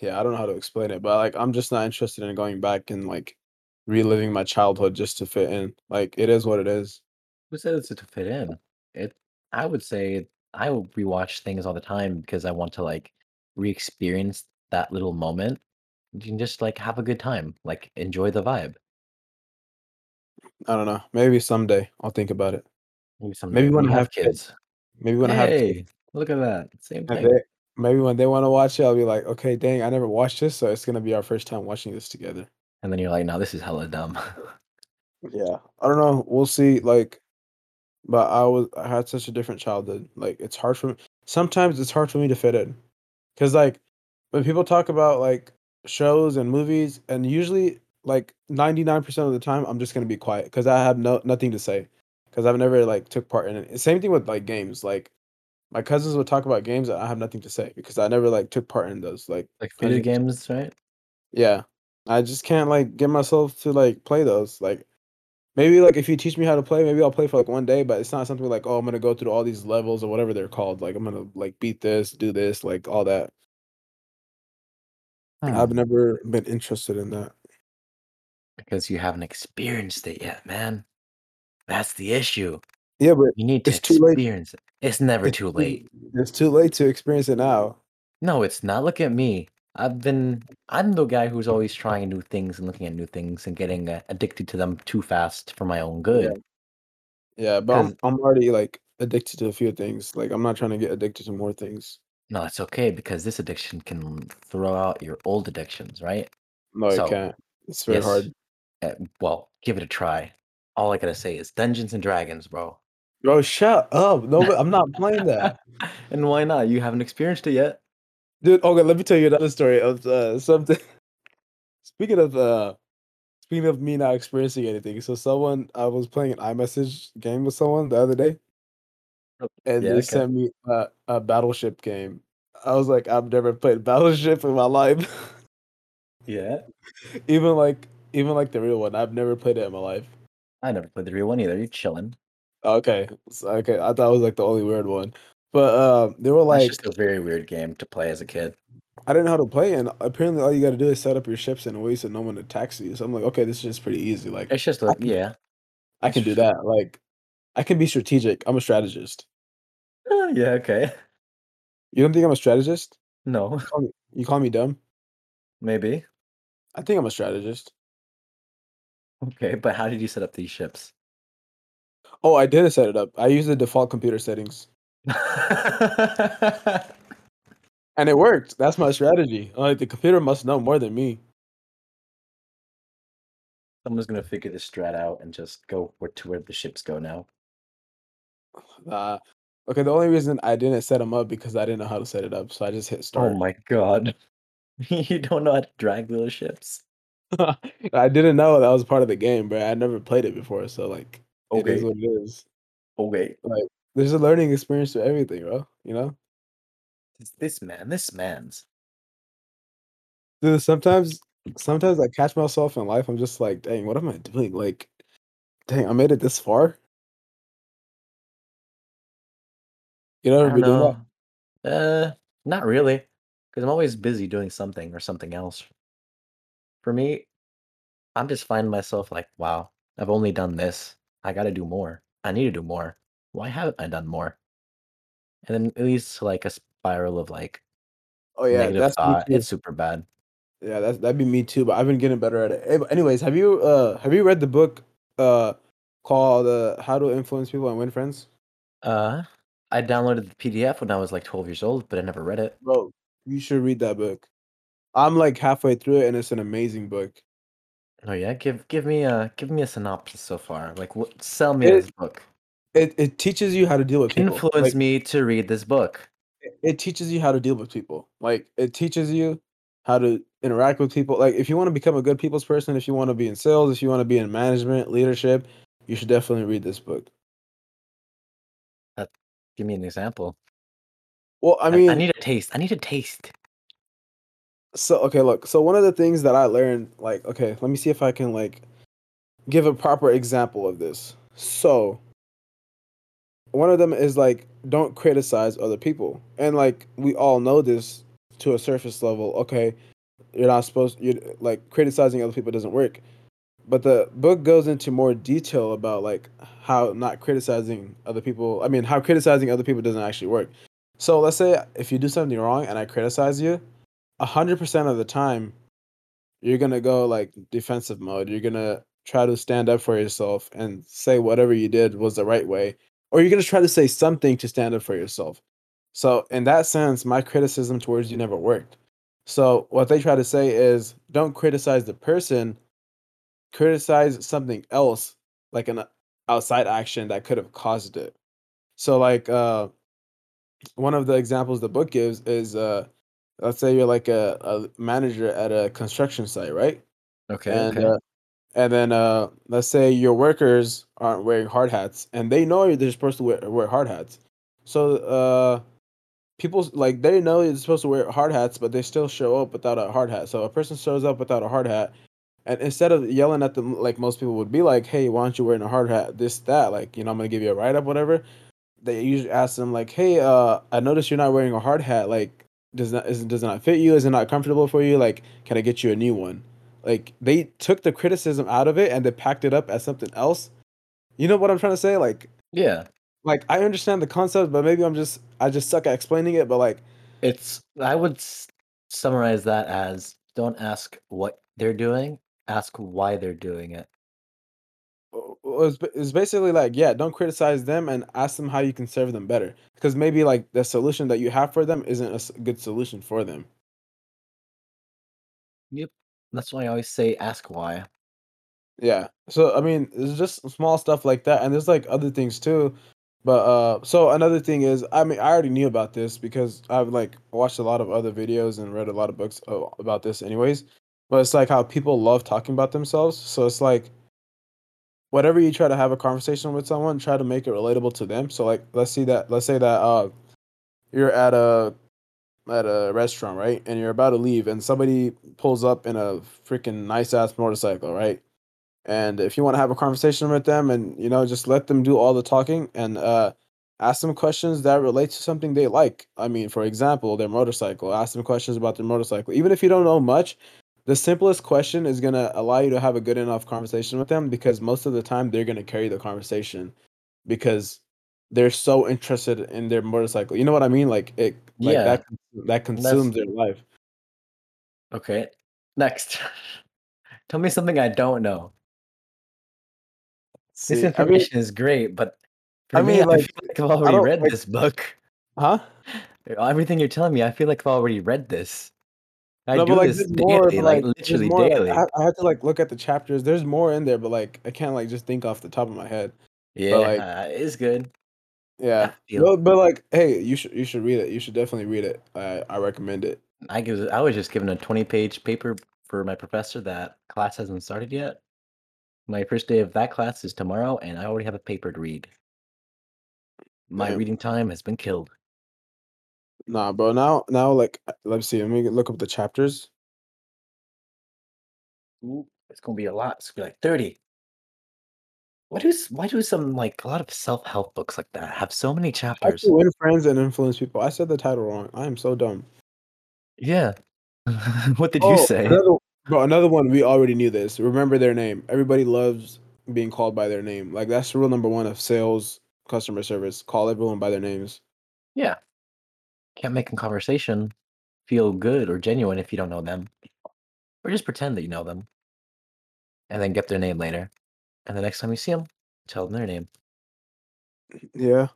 yeah, I don't know how to explain it. But like, I'm just not interested in going back and like reliving my childhood just to fit in. Like, it is what it is. Who said it's to fit in? It I would say I rewatch things all the time because I want to like re-experience that little moment. You can just like have a good time, like enjoy the vibe. I don't know. Maybe someday I'll think about it. Maybe some Maybe when I have kids. Maybe when I have kids, Hey, look at that. Same thing. they, maybe when they want to watch it, I'll be like, okay, dang, I never watched this, so it's gonna be our first time watching this together. And then you're like, no, this is hella dumb. Yeah, I don't know. We'll see. Like, but I was I had such a different childhood. Like, it's hard for me. Sometimes it's hard for me to fit in, because like when people talk about like shows and movies, and usually like ninety nine percent of the time, I'm just gonna be quiet because I have no nothing to say, because I've never like took part in it. Same thing with like games. Like my cousins would talk about games, and I have nothing to say because I never like took part in those. Like, like video games, right? yeah, I just can't like get myself to like play those. Like maybe like if you teach me how to play, maybe I'll play for like one day, but it's not something like oh I'm gonna go through all these levels or whatever they're called. Like I'm gonna like beat this, do this, like all that. I've Hmm, never been interested in that. Because you haven't experienced it yet, man. That's the issue. Yeah, but You need to It's too late. experience it. It's never it's too late. It's too late to experience it now. No, it's not. Look at me. I've been. I'm the guy who's always trying new things and looking at new things and getting uh, addicted to them too fast for my own good. Yeah, but I'm I'm already like addicted to a few things. Like I'm not trying to get addicted to more things. No, it's okay because this addiction can throw out your old addictions, right? No, So, you can't. It's very hard. uh, well, give it a try. All I gotta say is Dungeons and Dragons, bro. Bro, shut up. No, but I'm not playing that. and why not? You haven't experienced it yet. Dude, okay, let me tell you another story of uh, something. Speaking of uh, speaking of me not experiencing anything, so someone I was playing an iMessage game with someone the other day, and yeah, they okay. sent me uh, a battleship game. I was like, I've never played battleship in my life, Yeah. even like even like the real one. I've never played it in my life. I never played the real one either. You're chilling. Okay, so- okay, I thought it was like the only weird one, but uh, they were That's like, just a very weird game to play as a kid. I didn't know how to play, and apparently all you got to do is set up your ships in a way so no one attacks you. So I'm like, okay, this is just pretty easy. Like It's just I like can- yeah. I can do that. Like, I can be strategic. I'm a strategist. Uh, yeah, okay. You don't think I'm a strategist? No, You call me, you call me dumb? maybe. I think I'm a strategist. Okay, but how did you set up these ships? Oh, I did set it up. I used the default computer settings, and it worked. That's my strategy. Like the computer must know more than me. Someone's gonna figure this strat out and just go where to where the ships go now. Uh, okay, the only reason I didn't set them up because I didn't know how to set it up, so I just hit start. Oh my god. you don't know how to drag those ships. I didn't know that was part of the game, but I never played it before, so like it is Okay. what it is. Okay. Like there's a learning experience to everything, bro. You know? This, this man, this man's. Dude, sometimes sometimes I catch myself in life, I'm just like, dang, what am I doing? Like, dang, I made it this far. You know I don't be doing that? Uh, not really, because I'm always busy doing something or something else. For me, I'm just finding myself like, wow, I've only done this. I got to do more. I need to do more. Why haven't I done more? And then it leads to like a spiral of like Oh yeah, negative that's me thought. too. It's super bad. Yeah, that's that'd be me too, but I've been getting better at it. But anyways, have you uh have you read the book uh called uh How to Influence People and Win Friends? Uh, I downloaded the PDF when I was like 12 years old, but I never read it. Bro, you should read that book. I'm like halfway through it and it's an amazing book. Oh yeah, give give me a give me a synopsis so far. Like, what? Sell me It this book. it it teaches you how to deal with people. Influence Like me to read this book. it it teaches you how to deal with people. Like it teaches you how to interact with people. Like if you want to become a good people's person, if you want to be in sales, if you want to be in management, leadership, you should definitely read this book. Give me an example. Well, I I, I need a taste. I need a taste. so okay, look. So one of the things that I learned, like, okay, let me see if I can like give a proper example of this. So one of them is like don't criticize other people. And like we all know this to a surface level. Okay, you're not supposed you're like criticizing other people doesn't work. But the book goes into more detail about like how not criticizing other people, I mean, how criticizing other people doesn't actually work. So let's say if you do something wrong and I criticize you, 100% of the time you're to go like defensive mode. You're to try to stand up for yourself and say whatever you did was the right way or you're to try to say something to stand up for yourself. So in that sense, my criticism towards you never worked. So what they try to say is don't criticize the person, criticize something else like an outside action that could have caused it. So like uh one of the examples the book gives is uh let's say you're like a, a manager at a construction site, right? Okay, And okay. uh and then uh let's say your workers aren't wearing hard hats and they know they're supposed to wear, wear hard hats. So uh people like they know you're supposed to wear hard hats, but they still show up without a hard hat. So a person shows up without a hard hat, and instead of yelling at them like most people would be like, "Hey, why aren't you wearing a hard hat? This, that, like, you know, I'm gonna give you a write up, whatever." They usually ask them like, "Hey, uh, I noticed you're not wearing a hard hat. Like, does not is does it not fit you? Is it not comfortable for you? Like, can I get you a new one?" Like they took the criticism out of it and they packed it up as something else. You know what I'm trying to say? Like, Yeah, like I understand the concept, but maybe I'm just I just suck at explaining it. But like it's. I would s- summarize that as don't ask what they're doing, ask why they're doing it. it's, it's basically like yeah don't criticize them and ask them how you can serve them better because maybe like the solution that you have for them isn't a s- good solution for them Yep. That's why I always say ask why. yeah so i mean it's just small stuff like that and there's like other things too but uh so another thing is i mean i already knew about this because i've like watched a lot of other videos and read a lot of books uh, about this anyways but it's like how people love talking about themselves so it's like whatever you try to have a conversation with someone try to make it relatable to them so like let's see that let's say that uh you're at a at a restaurant, right? And you're about to leave, and somebody pulls up in a freaking nice ass motorcycle, right? And if you want to have a conversation with them, and you know, just let them do all the talking, and uh, ask them questions that relate to something they like. I mean, for example, their motorcycle. Ask them questions about their motorcycle, even if you don't know much. The simplest question is gonna allow you to have a good enough conversation with them because most of the time they're gonna carry the conversation because they're so interested in their motorcycle. You know what I mean? Like it, like Yeah, that that that's consumes their life. okay. Next, tell me something I don't know. This See, I mean, information is great, but for I me, mean, I like feel like I've already read like, this book. huh? Everything you're telling me, I feel like I've already read this. I No, but do like this more, daily, like like literally more. Like I, daily. I have to like look at the chapters. There's more in there, but like I can't like just think off the top of my head. But like Yeah, it's good. Yeah, no, but like hey, you should you should read it. You should definitely read it. I I recommend it. I give I was just given a 20 page paper for my professor that class hasn't started yet. My first day of that class is tomorrow, and I already have a paper to read. My Damn. reading time has been killed. Nah, bro. Now, now, like, uh, let's see. Let me look up the chapters. Ooh, it's gonna be a lot. It's gonna be like 30. Why do why do some like a lot of self-help books like that have so many How chapters? to win friends and influence people. I said the title wrong. I am so dumb. Yeah. what did you Oh, say? another, bro. Another one. We already knew this. Remember their name. Everybody loves being called by their name. Like that's rule number one of sales, customer service. Call everyone by their names. Yeah. Can't make a conversation feel good or genuine if you don't know them. Or just pretend that you know them. And then get their name later. And the next time you see them, tell them their name. Yeah.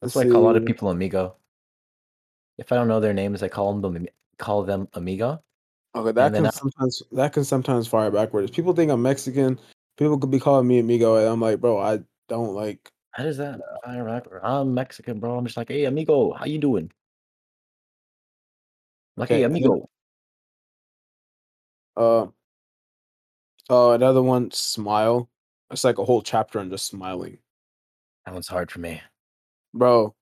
That's why I call a lot of people amigo. If I don't know their names, I call them call them amigo. Okay, that can I, sometimes that can sometimes fire backwards. People think I'm Mexican. People could be calling me amigo, and I'm like, bro, I don't like. How does that fire? I'm Mexican, bro. I'm just like, hey, amigo, how you doing? Like, hey, Okay, then amigo. uh, oh, another one, smile. It's like a whole chapter on just smiling, That one's hard for me. bro.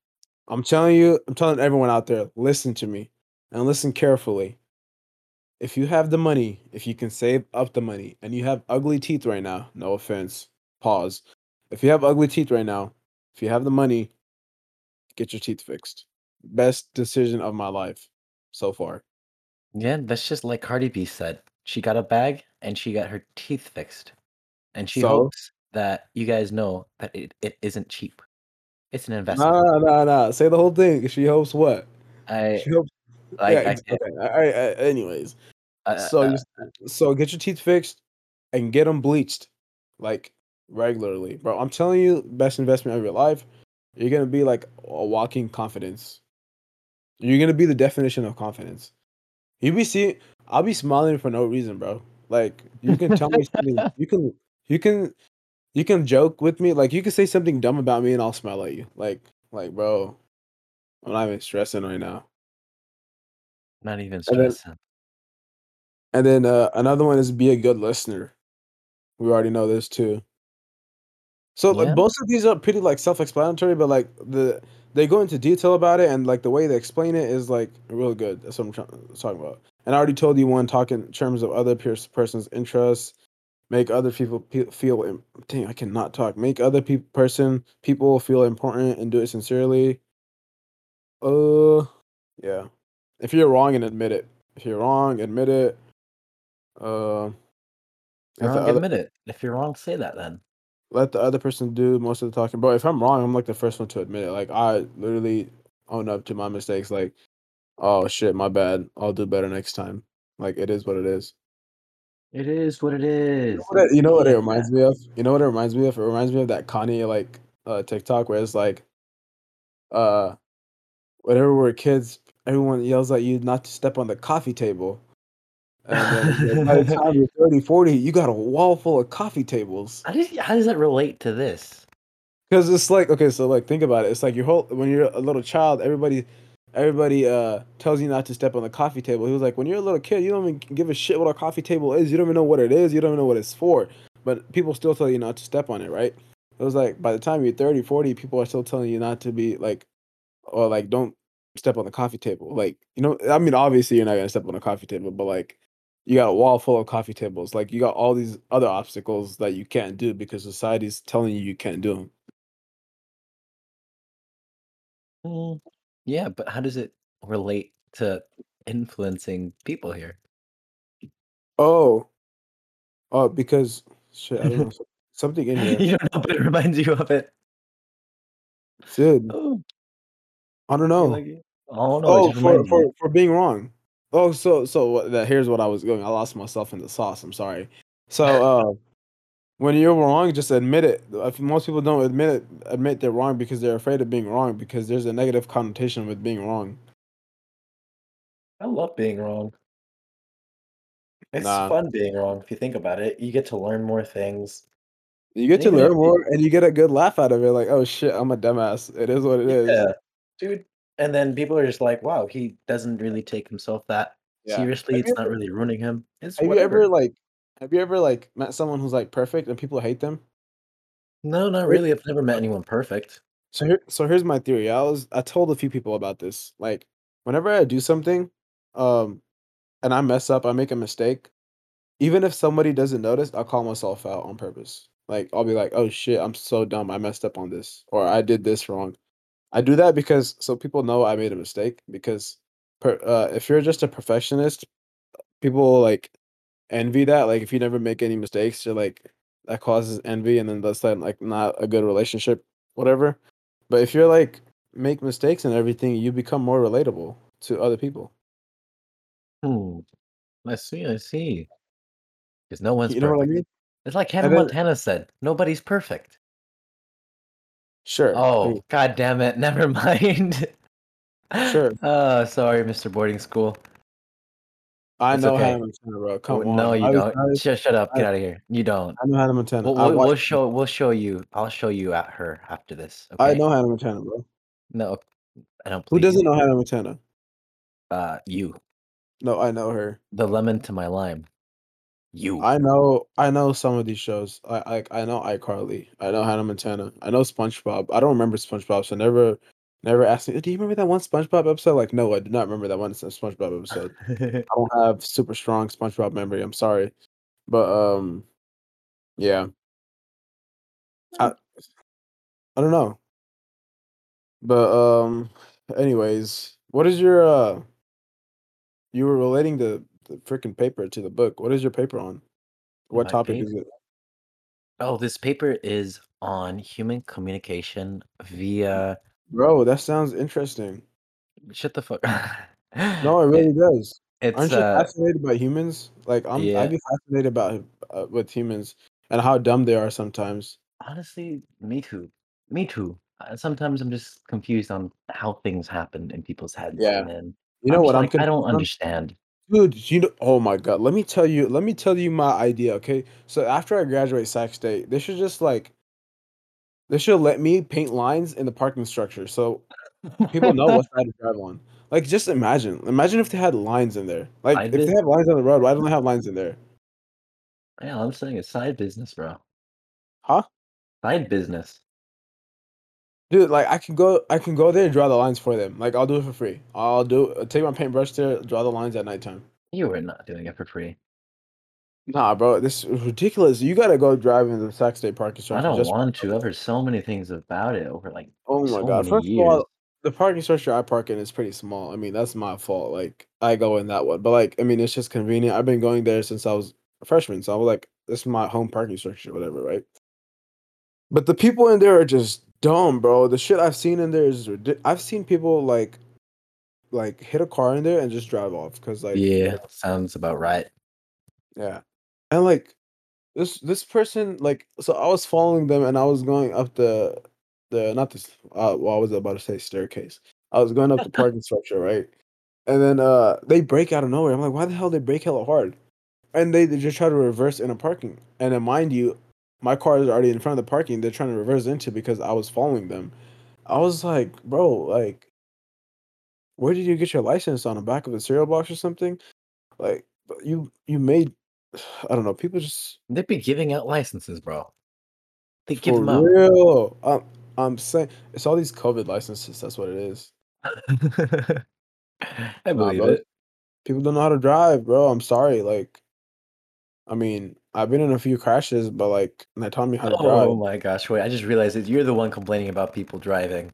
I'm telling you, I'm telling everyone out there, listen to me and listen carefully. If you have the money, if you can save up the money, and you have ugly teeth right now, no offense, pause. If you have ugly teeth right now, if you have the money, get your teeth fixed. Best decision of my life so far. Yeah, that's just like Cardi B said. She got a bag and she got her teeth fixed. And she So, hopes that you guys know that it, it isn't cheap. It's an investment. nah, nah, nah. Say the whole thing. She hopes what? I She hopes. I, Yeah. I ex- can't. Okay. All right. uh, Anyways, Uh, so uh, so get your teeth fixed and get them bleached, like regularly, bro. I'm telling you, best investment of your life. You're gonna be like a walking confidence. You're gonna be the definition of confidence. You be seeing, I'll be smiling for no reason, bro. Like you can tell me something. You can, you can, you can joke with me. Like you can say something dumb about me, and I'll smile at you. Like, like, bro, I'm not even stressing right now. not even And then, stressing. and then uh, another one is be a good listener. We already know this too. So like Yeah. most of these are pretty like self-explanatory, but like the they go into detail about it, and like the way they explain it is like real good. That's what I'm trying talking about. And I already told you one talking in terms of other pers- person's interests, make other people pe- feel. im- Dang, I cannot talk. Make other people person people feel important and do it sincerely. Uh, yeah. If you're wrong and admit it. If you're wrong, admit it. Uh, You're if the wrong, other admit it. If you're wrong, say that then. Let the other person do most of the talking. Bro, if I'm wrong, I'm like the first one to admit it. Like I literally own up to my mistakes. Like, oh shit, my bad. I'll do better next time. Like it is what it is. It is what it is. You know what it, you know what it reminds me of? You know what it reminds me of? It reminds me of that Kanye like uh TikTok where it's like uh whenever we're kids, everyone yells at you not to step on the coffee table. And by the time you're 30, 40, you got a wall full of coffee tables. How does how does that relate to this? Because it's like okay, so like think about it. It's like your whole when you're a little child, everybody, everybody uh tells you not to step on the coffee table. He was like, when you're a little kid, you don't even give a shit what a coffee table is. You don't even know what it is. You don't even know what it's for. But people still tell you not to step on it, right? It was like by the time you're 30, 40, people are still telling you not to be like, or like don't step on the coffee table. Like you know, I mean, obviously you're not gonna step on a coffee table, but like you got a wall full of coffee tables. Like you got all these other obstacles that you can't do because society's telling you you can't do them. Mm, yeah, but how does it relate to influencing people here? Oh, oh, because shit, I don't know. Something in here. you don't know, but it reminds you of it. Dude, Oh, I don't know. like, oh no, it Oh, for for for being wrong. Oh, so so that here's what I was going. I lost myself in the sauce. I'm sorry. So, uh, when you're wrong, just admit it. If most people don't admit it, admit they're wrong because they're afraid of being wrong because there's a negative connotation with being wrong. I love being wrong. It's Nah, fun being wrong if you think about it. You get to learn more things. you get to learn more and you get a good laugh out of it. Like, oh shit, I'm a dumbass. It is what it is. yeah, dude. And then people are just like, wow, he doesn't really take himself that Yeah. seriously, Have it's not ever really ruining him. It's have you ever, like have you ever, like, met someone who's, like, perfect and people hate them? No, not really, I've never met anyone perfect. So here so here's my theory. I was I told a few people about this. Like, whenever I do something, um, and I mess up, I make a mistake, even if somebody doesn't notice, I'll call myself out on purpose. Like, I'll be like, "Oh shit, I'm so dumb. I messed up on this," or "I did this wrong." I do that because so people know I made a mistake because per, uh, if you're just a perfectionist, people like envy that. Like, if you never make any mistakes, you're like that causes envy, and then that's then like not a good relationship, whatever. But if you're like make mistakes and everything, you become more relatable to other people. Hmm, I see, I see. Because no one's You know what I perfect. mean? It's like Hannah And then Montana said, "Nobody's perfect." Sure. I Oh, god damn it, never mind. Sure. Oh, sorry, Mr. Boarding School. I It's know okay. Hannah Montana, bro. Oh, on. no, you I don't. I Shut shut up, I get of here. You don't. I know Hannah Montana. We'll we'll we'll show we'll show you I'll show you at her after this, I okay? know Hannah Montana, bro. No, I don't Who doesn't know Hannah Montana? Uh, you. No, I know her. The lemon to my lime. You. I know I know some of these shows. I like I know iCarly. I know Hannah Montana. I know SpongeBob. I don't remember SpongeBob, so never never asked me, "Do you remember that one SpongeBob episode?" Like, no, I do not remember that one SpongeBob episode. I don't have super strong SpongeBob memory, I'm sorry. But, um, yeah. I I don't know. But, um, anyways, what is your, uh you were relating the the freaking paper to the book. What is your paper on? What My topic is it? Oh, this paper is on human communication via Bro, that sounds interesting. Shut the fuck No, it It really does. it's, Aren't you uh fascinated by humans? Like, I'm I'd be fascinated about, uh with humans and how dumb they are sometimes. Honestly, me too. Me too. Sometimes I'm just confused on how things happen in people's heads, Yeah. and then You I'm know just what I'm "I don't on? understand." Dude, you kno oh my god, let me tell you let me tell you my idea, okay? So after I graduate Sac State, they should just, like they should let me paint lines in the parking structure so people know what side to drive on. Like, just imagine. Imagine if they had lines in there. Like, Side if they business? have lines on the road, why don't they have lines in there? Yeah, I'm saying it's side business, bro. Huh? Side business. Dude, like, I can go I can go there and draw the lines for them. Like, I'll do it for free. I'll do take my paintbrush there, draw the lines at nighttime. You are not doing it for free. Nah, bro, this is ridiculous. You gotta go drive in the Sac State parking structure. I don't want to. I've heard so many things about it over, like, Oh my so god. First of all, the parking structure I park in is pretty small. I mean, that's my fault. Like, I go in that one. But, like, I mean, it's just convenient. I've been going there since I was a freshman, so I was like, "This is my home parking structure," whatever, right? But the people in there are just dumb, bro. The shit I've seen in there is I've seen people, like like, hit a car in there and just drive off because like, Yeah, sounds about right. Yeah. And, like, this this person, like so I was following them and I was going up the the not this uh, well, I was about to say staircase. I was going up the parking structure, right? And then, uh, they break out of nowhere. I'm like, "Why the hell they break hella hard?" And they they just try to reverse in a parking. And then mind you, my car is already in front of the parking they're trying to reverse into because I was following them. I was like, "Bro, like" "where did you get your license on the back of a cereal box or something?" Like, you you made I don't know, people just they'd be giving out licenses, bro. They give For 'em out. real. I'm I'm saying it's all these COVID licenses, that's what it is. I believe bro. it. People don't know how to drive, bro. I'm sorry, like I mean, I've been in a few crashes, but, like, and they taught me how to drive. Oh my gosh, wait, I just realized that you're the one complaining about people driving.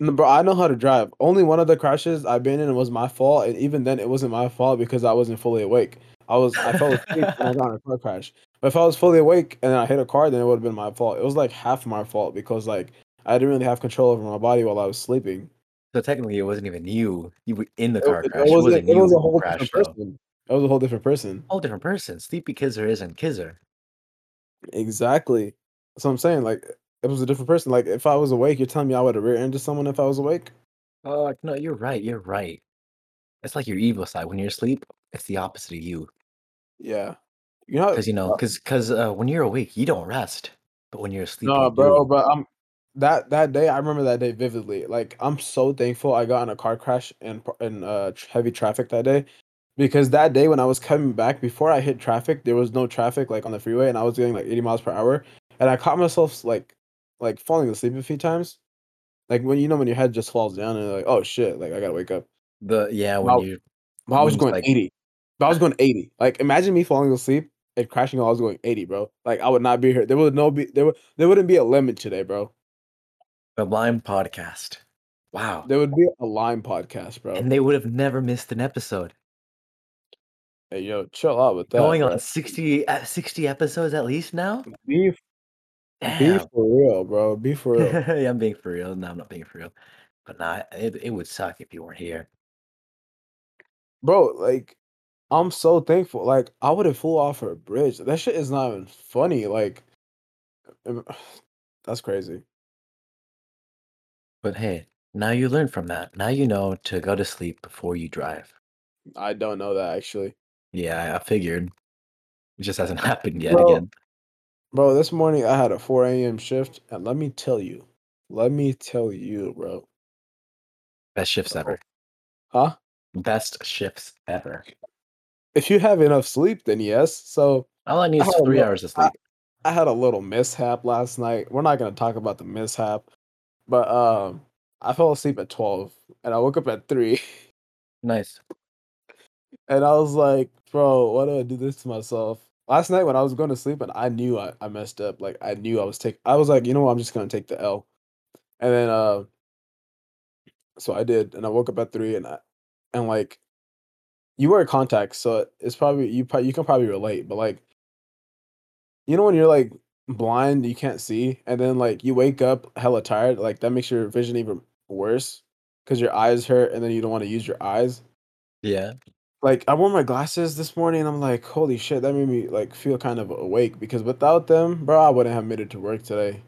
No, bro, I know how to drive. Only one of the crashes I've been in was my fault, and even then, it wasn't my fault because I wasn't fully awake. I was I fell asleep and I got in a car crash. But if I was fully awake and I hit a car, then it would've been my fault. It was, like, half my fault because, like, I didn't really have control over my body while I was sleeping. So technically, it wasn't even you. You were in the It car it crash. It wasn't wasn't it was a whole person. It was a whole different person. Whole different person. Sleepy Khizer isn't Khizer. Exactly. So I'm saying, like, it was a different person. Like, if I was awake, you're telling me I would've rear-ended someone if I was awake? Oh, no, you're right, you're right. It's like your evil side. When you're asleep, it's the opposite of you. Yeah. You know, because you know, because uh, when you're awake, you don't rest, but when you're asleep, No, you bro, do. but, um, that that day, I remember that day vividly. Like, I'm so thankful I got in a car crash in in, uh, heavy traffic that day because that day when I was coming back before I hit traffic, there was no traffic like on the freeway, and I was doing like 80 miles per hour, and I caught myself like like falling asleep a few times, like when you know when your head just falls down and you're like, oh shit, like I gotta wake up. The yeah, when you But I was going like 80. But I was going 80. Like imagine me falling asleep and crashing while I was going 80, bro. Like I would not be here. There would no be there would there wouldn't be a limit today, bro. the Lime podcast. Wow. There would be a Lime podcast, bro. And they would have never missed an episode. Hey, yo, chill out with that. Going bro. on 60, uh, 60 episodes at least now? Be, be for real, bro. Be for real. yeah, I'm being for real. No, I'm not being for real. But nah, it, it would suck if you weren't here. bro, like I'm so thankful. Like I would have flew off a bridge. That shit is not even funny. Like im- that's crazy. But hey, now you learn from that. Now you know to go to sleep before you drive. I don't know that actually. Yeah, I- I figured. It just hasn't happened yet Bro, again. Bro, this morning I had a 4 a.m. shift, and let me tell you, let me tell you, bro. Best shifts ever. Huh? Best shifts ever. If you have enough sleep, then yes. So All I need is a three hours of I, sleep. I had a little mishap last night. We're not gonna talk about the mishap, but um, I fell asleep at 12, and I woke up at three. Nice. And I was like, bro, why do I do this to myself? Last night when I was going to sleep and I knew I, I messed up. Like I knew I was take I was like, you know what, I'm just gonna take the L. And then uh so I did, and I woke up at three and I and like you wear contacts, so it's probably you probably you can probably relate, but like you know when you're like blind, you can't see, and then like you wake up hella tired, like that makes your vision even worse because your eyes hurt and then you don't want to use your eyes Yeah. Like I wore my glasses this morning and I'm like, holy shit, that made me like feel kind of awake because without them, bro, I wouldn't have made it to work today.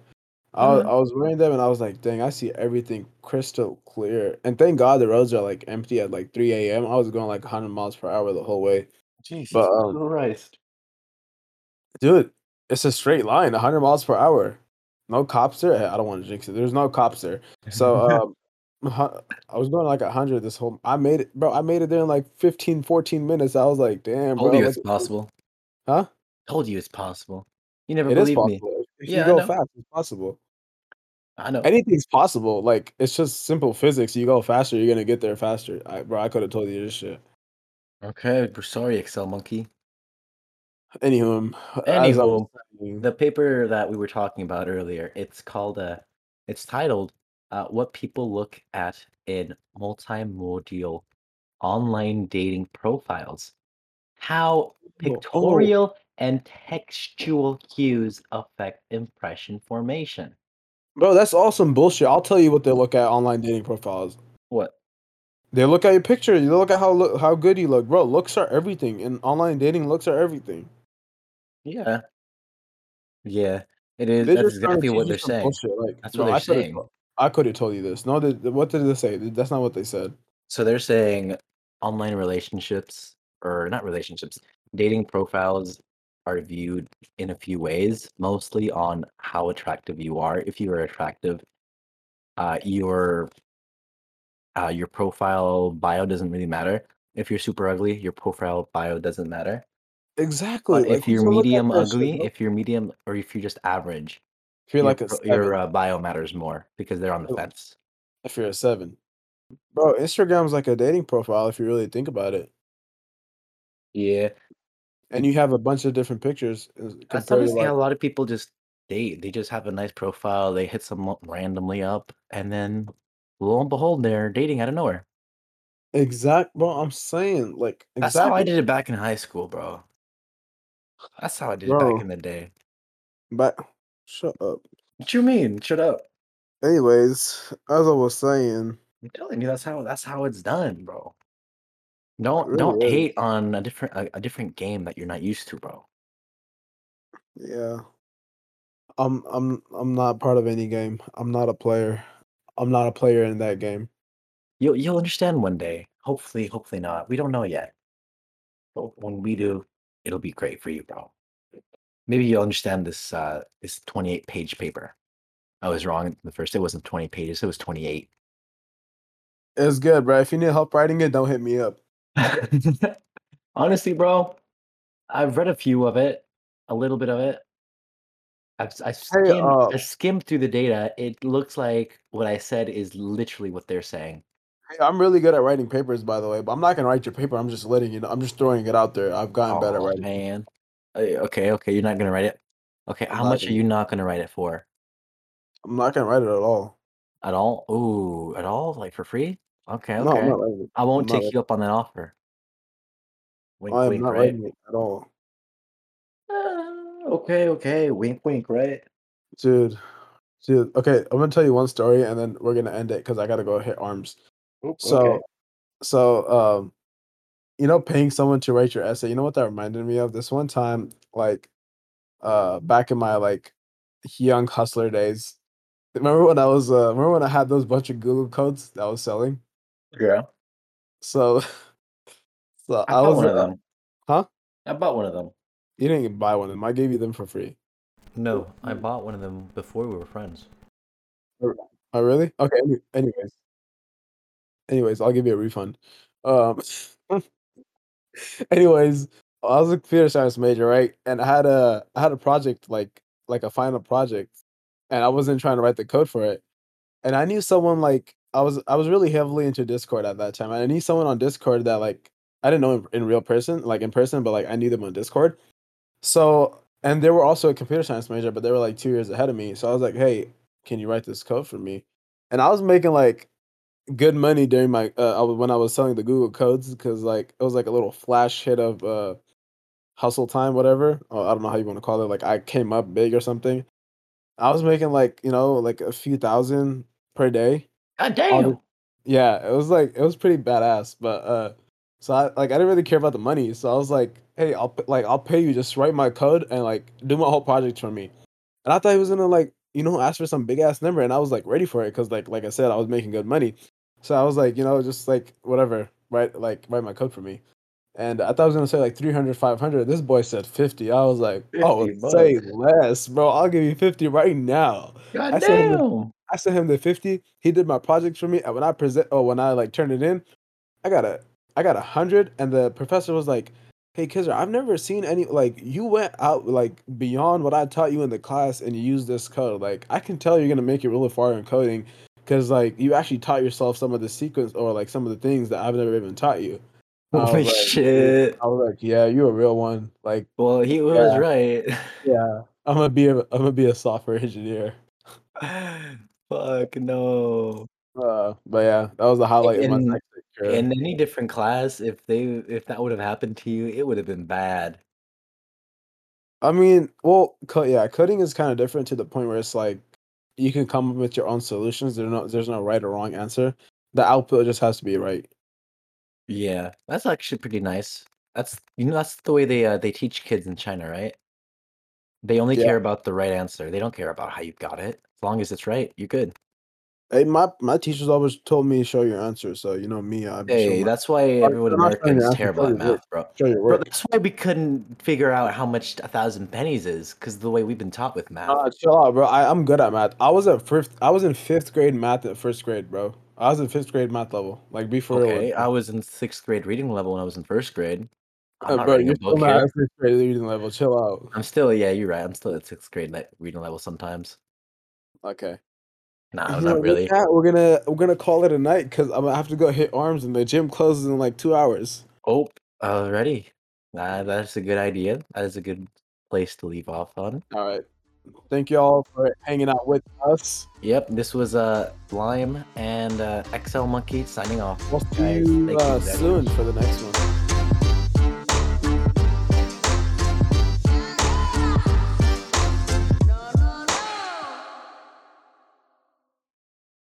I was, Mhm. I was wearing them and I was like, dang, I see everything crystal clear. And thank God the roads are like empty at like 3 a.m. I was going like 100 miles per hour the whole way. Jesus But um, Christ. dude, it's a straight line, 100 miles per hour. No cops there. I don't want to jinx it. There's no cops there. So um, I was going like 100 this whole. I made it, bro. I made it there in like 15, 14 minutes. I was like, damn, Told bro. you look it's possible. Huh? Told you it's possible. You never It is believed me. possible. If you Yeah, I go fast, it's possible. I know. Anything's possible. Like it's just simple physics. You go faster, you're gonna get there faster. I, bro, I could have told you this shit. Okay, we're sorry, Excel monkey. Anywho, as I was Anywho, the paper that we were talking about earlier, it's called uh it's titled uh, What People Look at in Multimodal Online Dating Profiles. How oh, oh, pictorial and textual cues affect impression formation. bro, that's awesome bullshit. I'll tell you what they look at online dating profiles. What? They look at your picture. They look at how look, how good you look, bro. Looks are everything. In online dating, looks are everything. Yeah. Yeah. It is. They're That's just trying to exactly what they're saying. bullshit. Like, That's what they're I saying. I could have told you this. No, they, what did they say? That's not what they said. So they're saying online relationships, or not relationships, dating profiles are viewed in a few ways, mostly on how attractive you are. If you are attractive, uh, your uh, your profile bio doesn't really matter. If you're super ugly, your profile bio doesn't matter. Exactly. Like, if you're gonna look at medium ugly, if you're medium, or if you're just average, If you're your like a seven, your uh, bio matters more because they're on the Oh. fence. if you're a seven, bro, Instagram's like a dating profile if you really think about it, Yeah, and you have a bunch of different pictures as- That's obviously like a lot of people just they They just have a nice profile. They hit someone randomly up, and then lo and behold, they're dating out of nowhere. exact. Bro, I'm saying like That's how I did it back in high school, bro. That's how I did it back in the day. But shut up. What you mean? Shut up. Anyways, as I was saying, I'm telling you, that's how that's how it's done, bro. Don't don't is. hate on a different a, a different game that you're not used to, bro. Yeah, I'm I'm I'm not part of any game. I'm not a player. I'm not a player in that game. You'll you'll understand one day. Hopefully, hopefully not. We don't know yet. But when we do, it'll be great for you, bro. Maybe you'll understand this uh this 28 page paper. I was wrong the first. It wasn't 20 pages, it was 28. It's good, bro. If you need help writing it, don't hit me up. Honestly, bro, I've read a few of it, a little bit of it. I've I Hey, skimmed uh, I skimmed through the data. It looks like what I said is literally what they're saying. hey, I'm really good at writing papers, by the way, but I'm not gonna write your paper. I'm just letting you know. I'm just throwing it out there. I've gotten better at Oh writing. man. Uh, Okay, okay, you're not gonna write it. Okay, I'm how not much are gonna. you not gonna write it for? I'm not gonna write it at all. At all? Ooh, at all? Like for free? Okay, No, I'm okay. not writing it. I I'm won't not. take writing- you up on that offer. Wink, I am wink, not right? writing it at all, Uh, okay, okay. Wink, wink, right? dude. Dude, okay. I'm gonna tell you one story, and then we're gonna end it because I gotta go hit arms. Oop, okay. So, so, um, you know, paying someone to write your essay. You know what that reminded me of? This one time, like, uh, back in my like young hustler days. Remember when I was uh remember when I had those bunch of Google codes that I was selling? Yeah. So so I I was one of them. huh? I bought one of them. You didn't even buy one of them. I gave you them for free. No, I bought one of them before we were friends. Oh really? Okay, anyways. Anyways, I'll give you a refund. Um anyways, I was a computer science major, right? And I had a I had a project like like a final project and I wasn't trying to write the code for it. And I knew someone like I was I was really heavily into Discord at that time. I knew someone on Discord that like I didn't know in, in real person, like in person, but like I knew them on Discord. So and they were also a computer science major, but they were like two years ahead of me. So I was like, hey, can you write this code for me? And I was making like good money during my uh I was- when I was selling the Google codes because like it was like a little flash hit of uh hustle time, whatever. Or I don't know how you want to call it. Like I came up big or something. I was making like you know like a few thousand per day. God All the- damn. yeah, it was like it was pretty badass. But uh, so I like I didn't really care about the money. So I was like, hey, I'll like I'll pay you. Just write my code and like do my whole project for me. And I thought he was gonna like you know ask for some big ass number, and I was like ready for it because like like I said, I was making good money. So I was like, you know, just like whatever, write like write my code for me. And I thought I was gonna say like 300, 500. This boy said 50. I was like, oh, 50 say less, bro. I'll give you 50 right now. God I sent him the. I sent him the 50. He did my project for me. And when I present oh when I like turned it in, I got a I got a hundred. And the professor was like, Hey Khizer, I've never seen any like you went out like beyond what I taught you in the class and you used this code. Like I can tell you're gonna make it really far in coding because like you actually taught yourself some of the sequence or like some of the things that I've never even taught you. Holy like, shit. I was like, yeah, you're a real one. Like, Well, he was Yeah. right. yeah, I'm gonna be a I'm gonna be a software engineer. Fuck no. Uh, but yeah, that was the highlight of my In- next career. In any different class, if they if that would have happened to you, it would have been bad. I mean, well, yeah, coding is kind of different to the point where it's like you can come up with your own solutions. There's no, there's no right or wrong answer. The output just has to be right. Yeah, that's actually pretty nice. That's you know that's the way they uh, they teach kids in China, right? They only Yeah. care about the right answer. They don't care about how you got it. As long as it's right, you're good. Hey, my my teachers always told me show your answer. So you know me, I Hey, that's why everyone in America is terrible at math, bro. Bro, that's why we couldn't figure out how much a thousand pennies is, because the way we've been taught with math. Uh, chill out, bro. I, I'm good at math. I was at fifth. I was in fifth grade math at first grade, bro. I was in fifth grade math level. Like before. okay, I was in sixth grade reading level when I was in first grade. I'm Uh, not bro, you're a still book not at fifth grade reading level. Chill out. I'm still, yeah, you're right. I'm still at sixth grade reading level sometimes. Okay. Nah, not really. that, we're gonna we're gonna call it a night because I'm gonna have to go hit arms and the gym closes in like two hours. Oh, already. Nah, that's a good idea. That is a good place to leave off on. All right. Thank you all for hanging out with us. Yep, this was uh Lime and uh, XL Monkey signing off. We'll see Guys, you thank you uh, soon for the next one.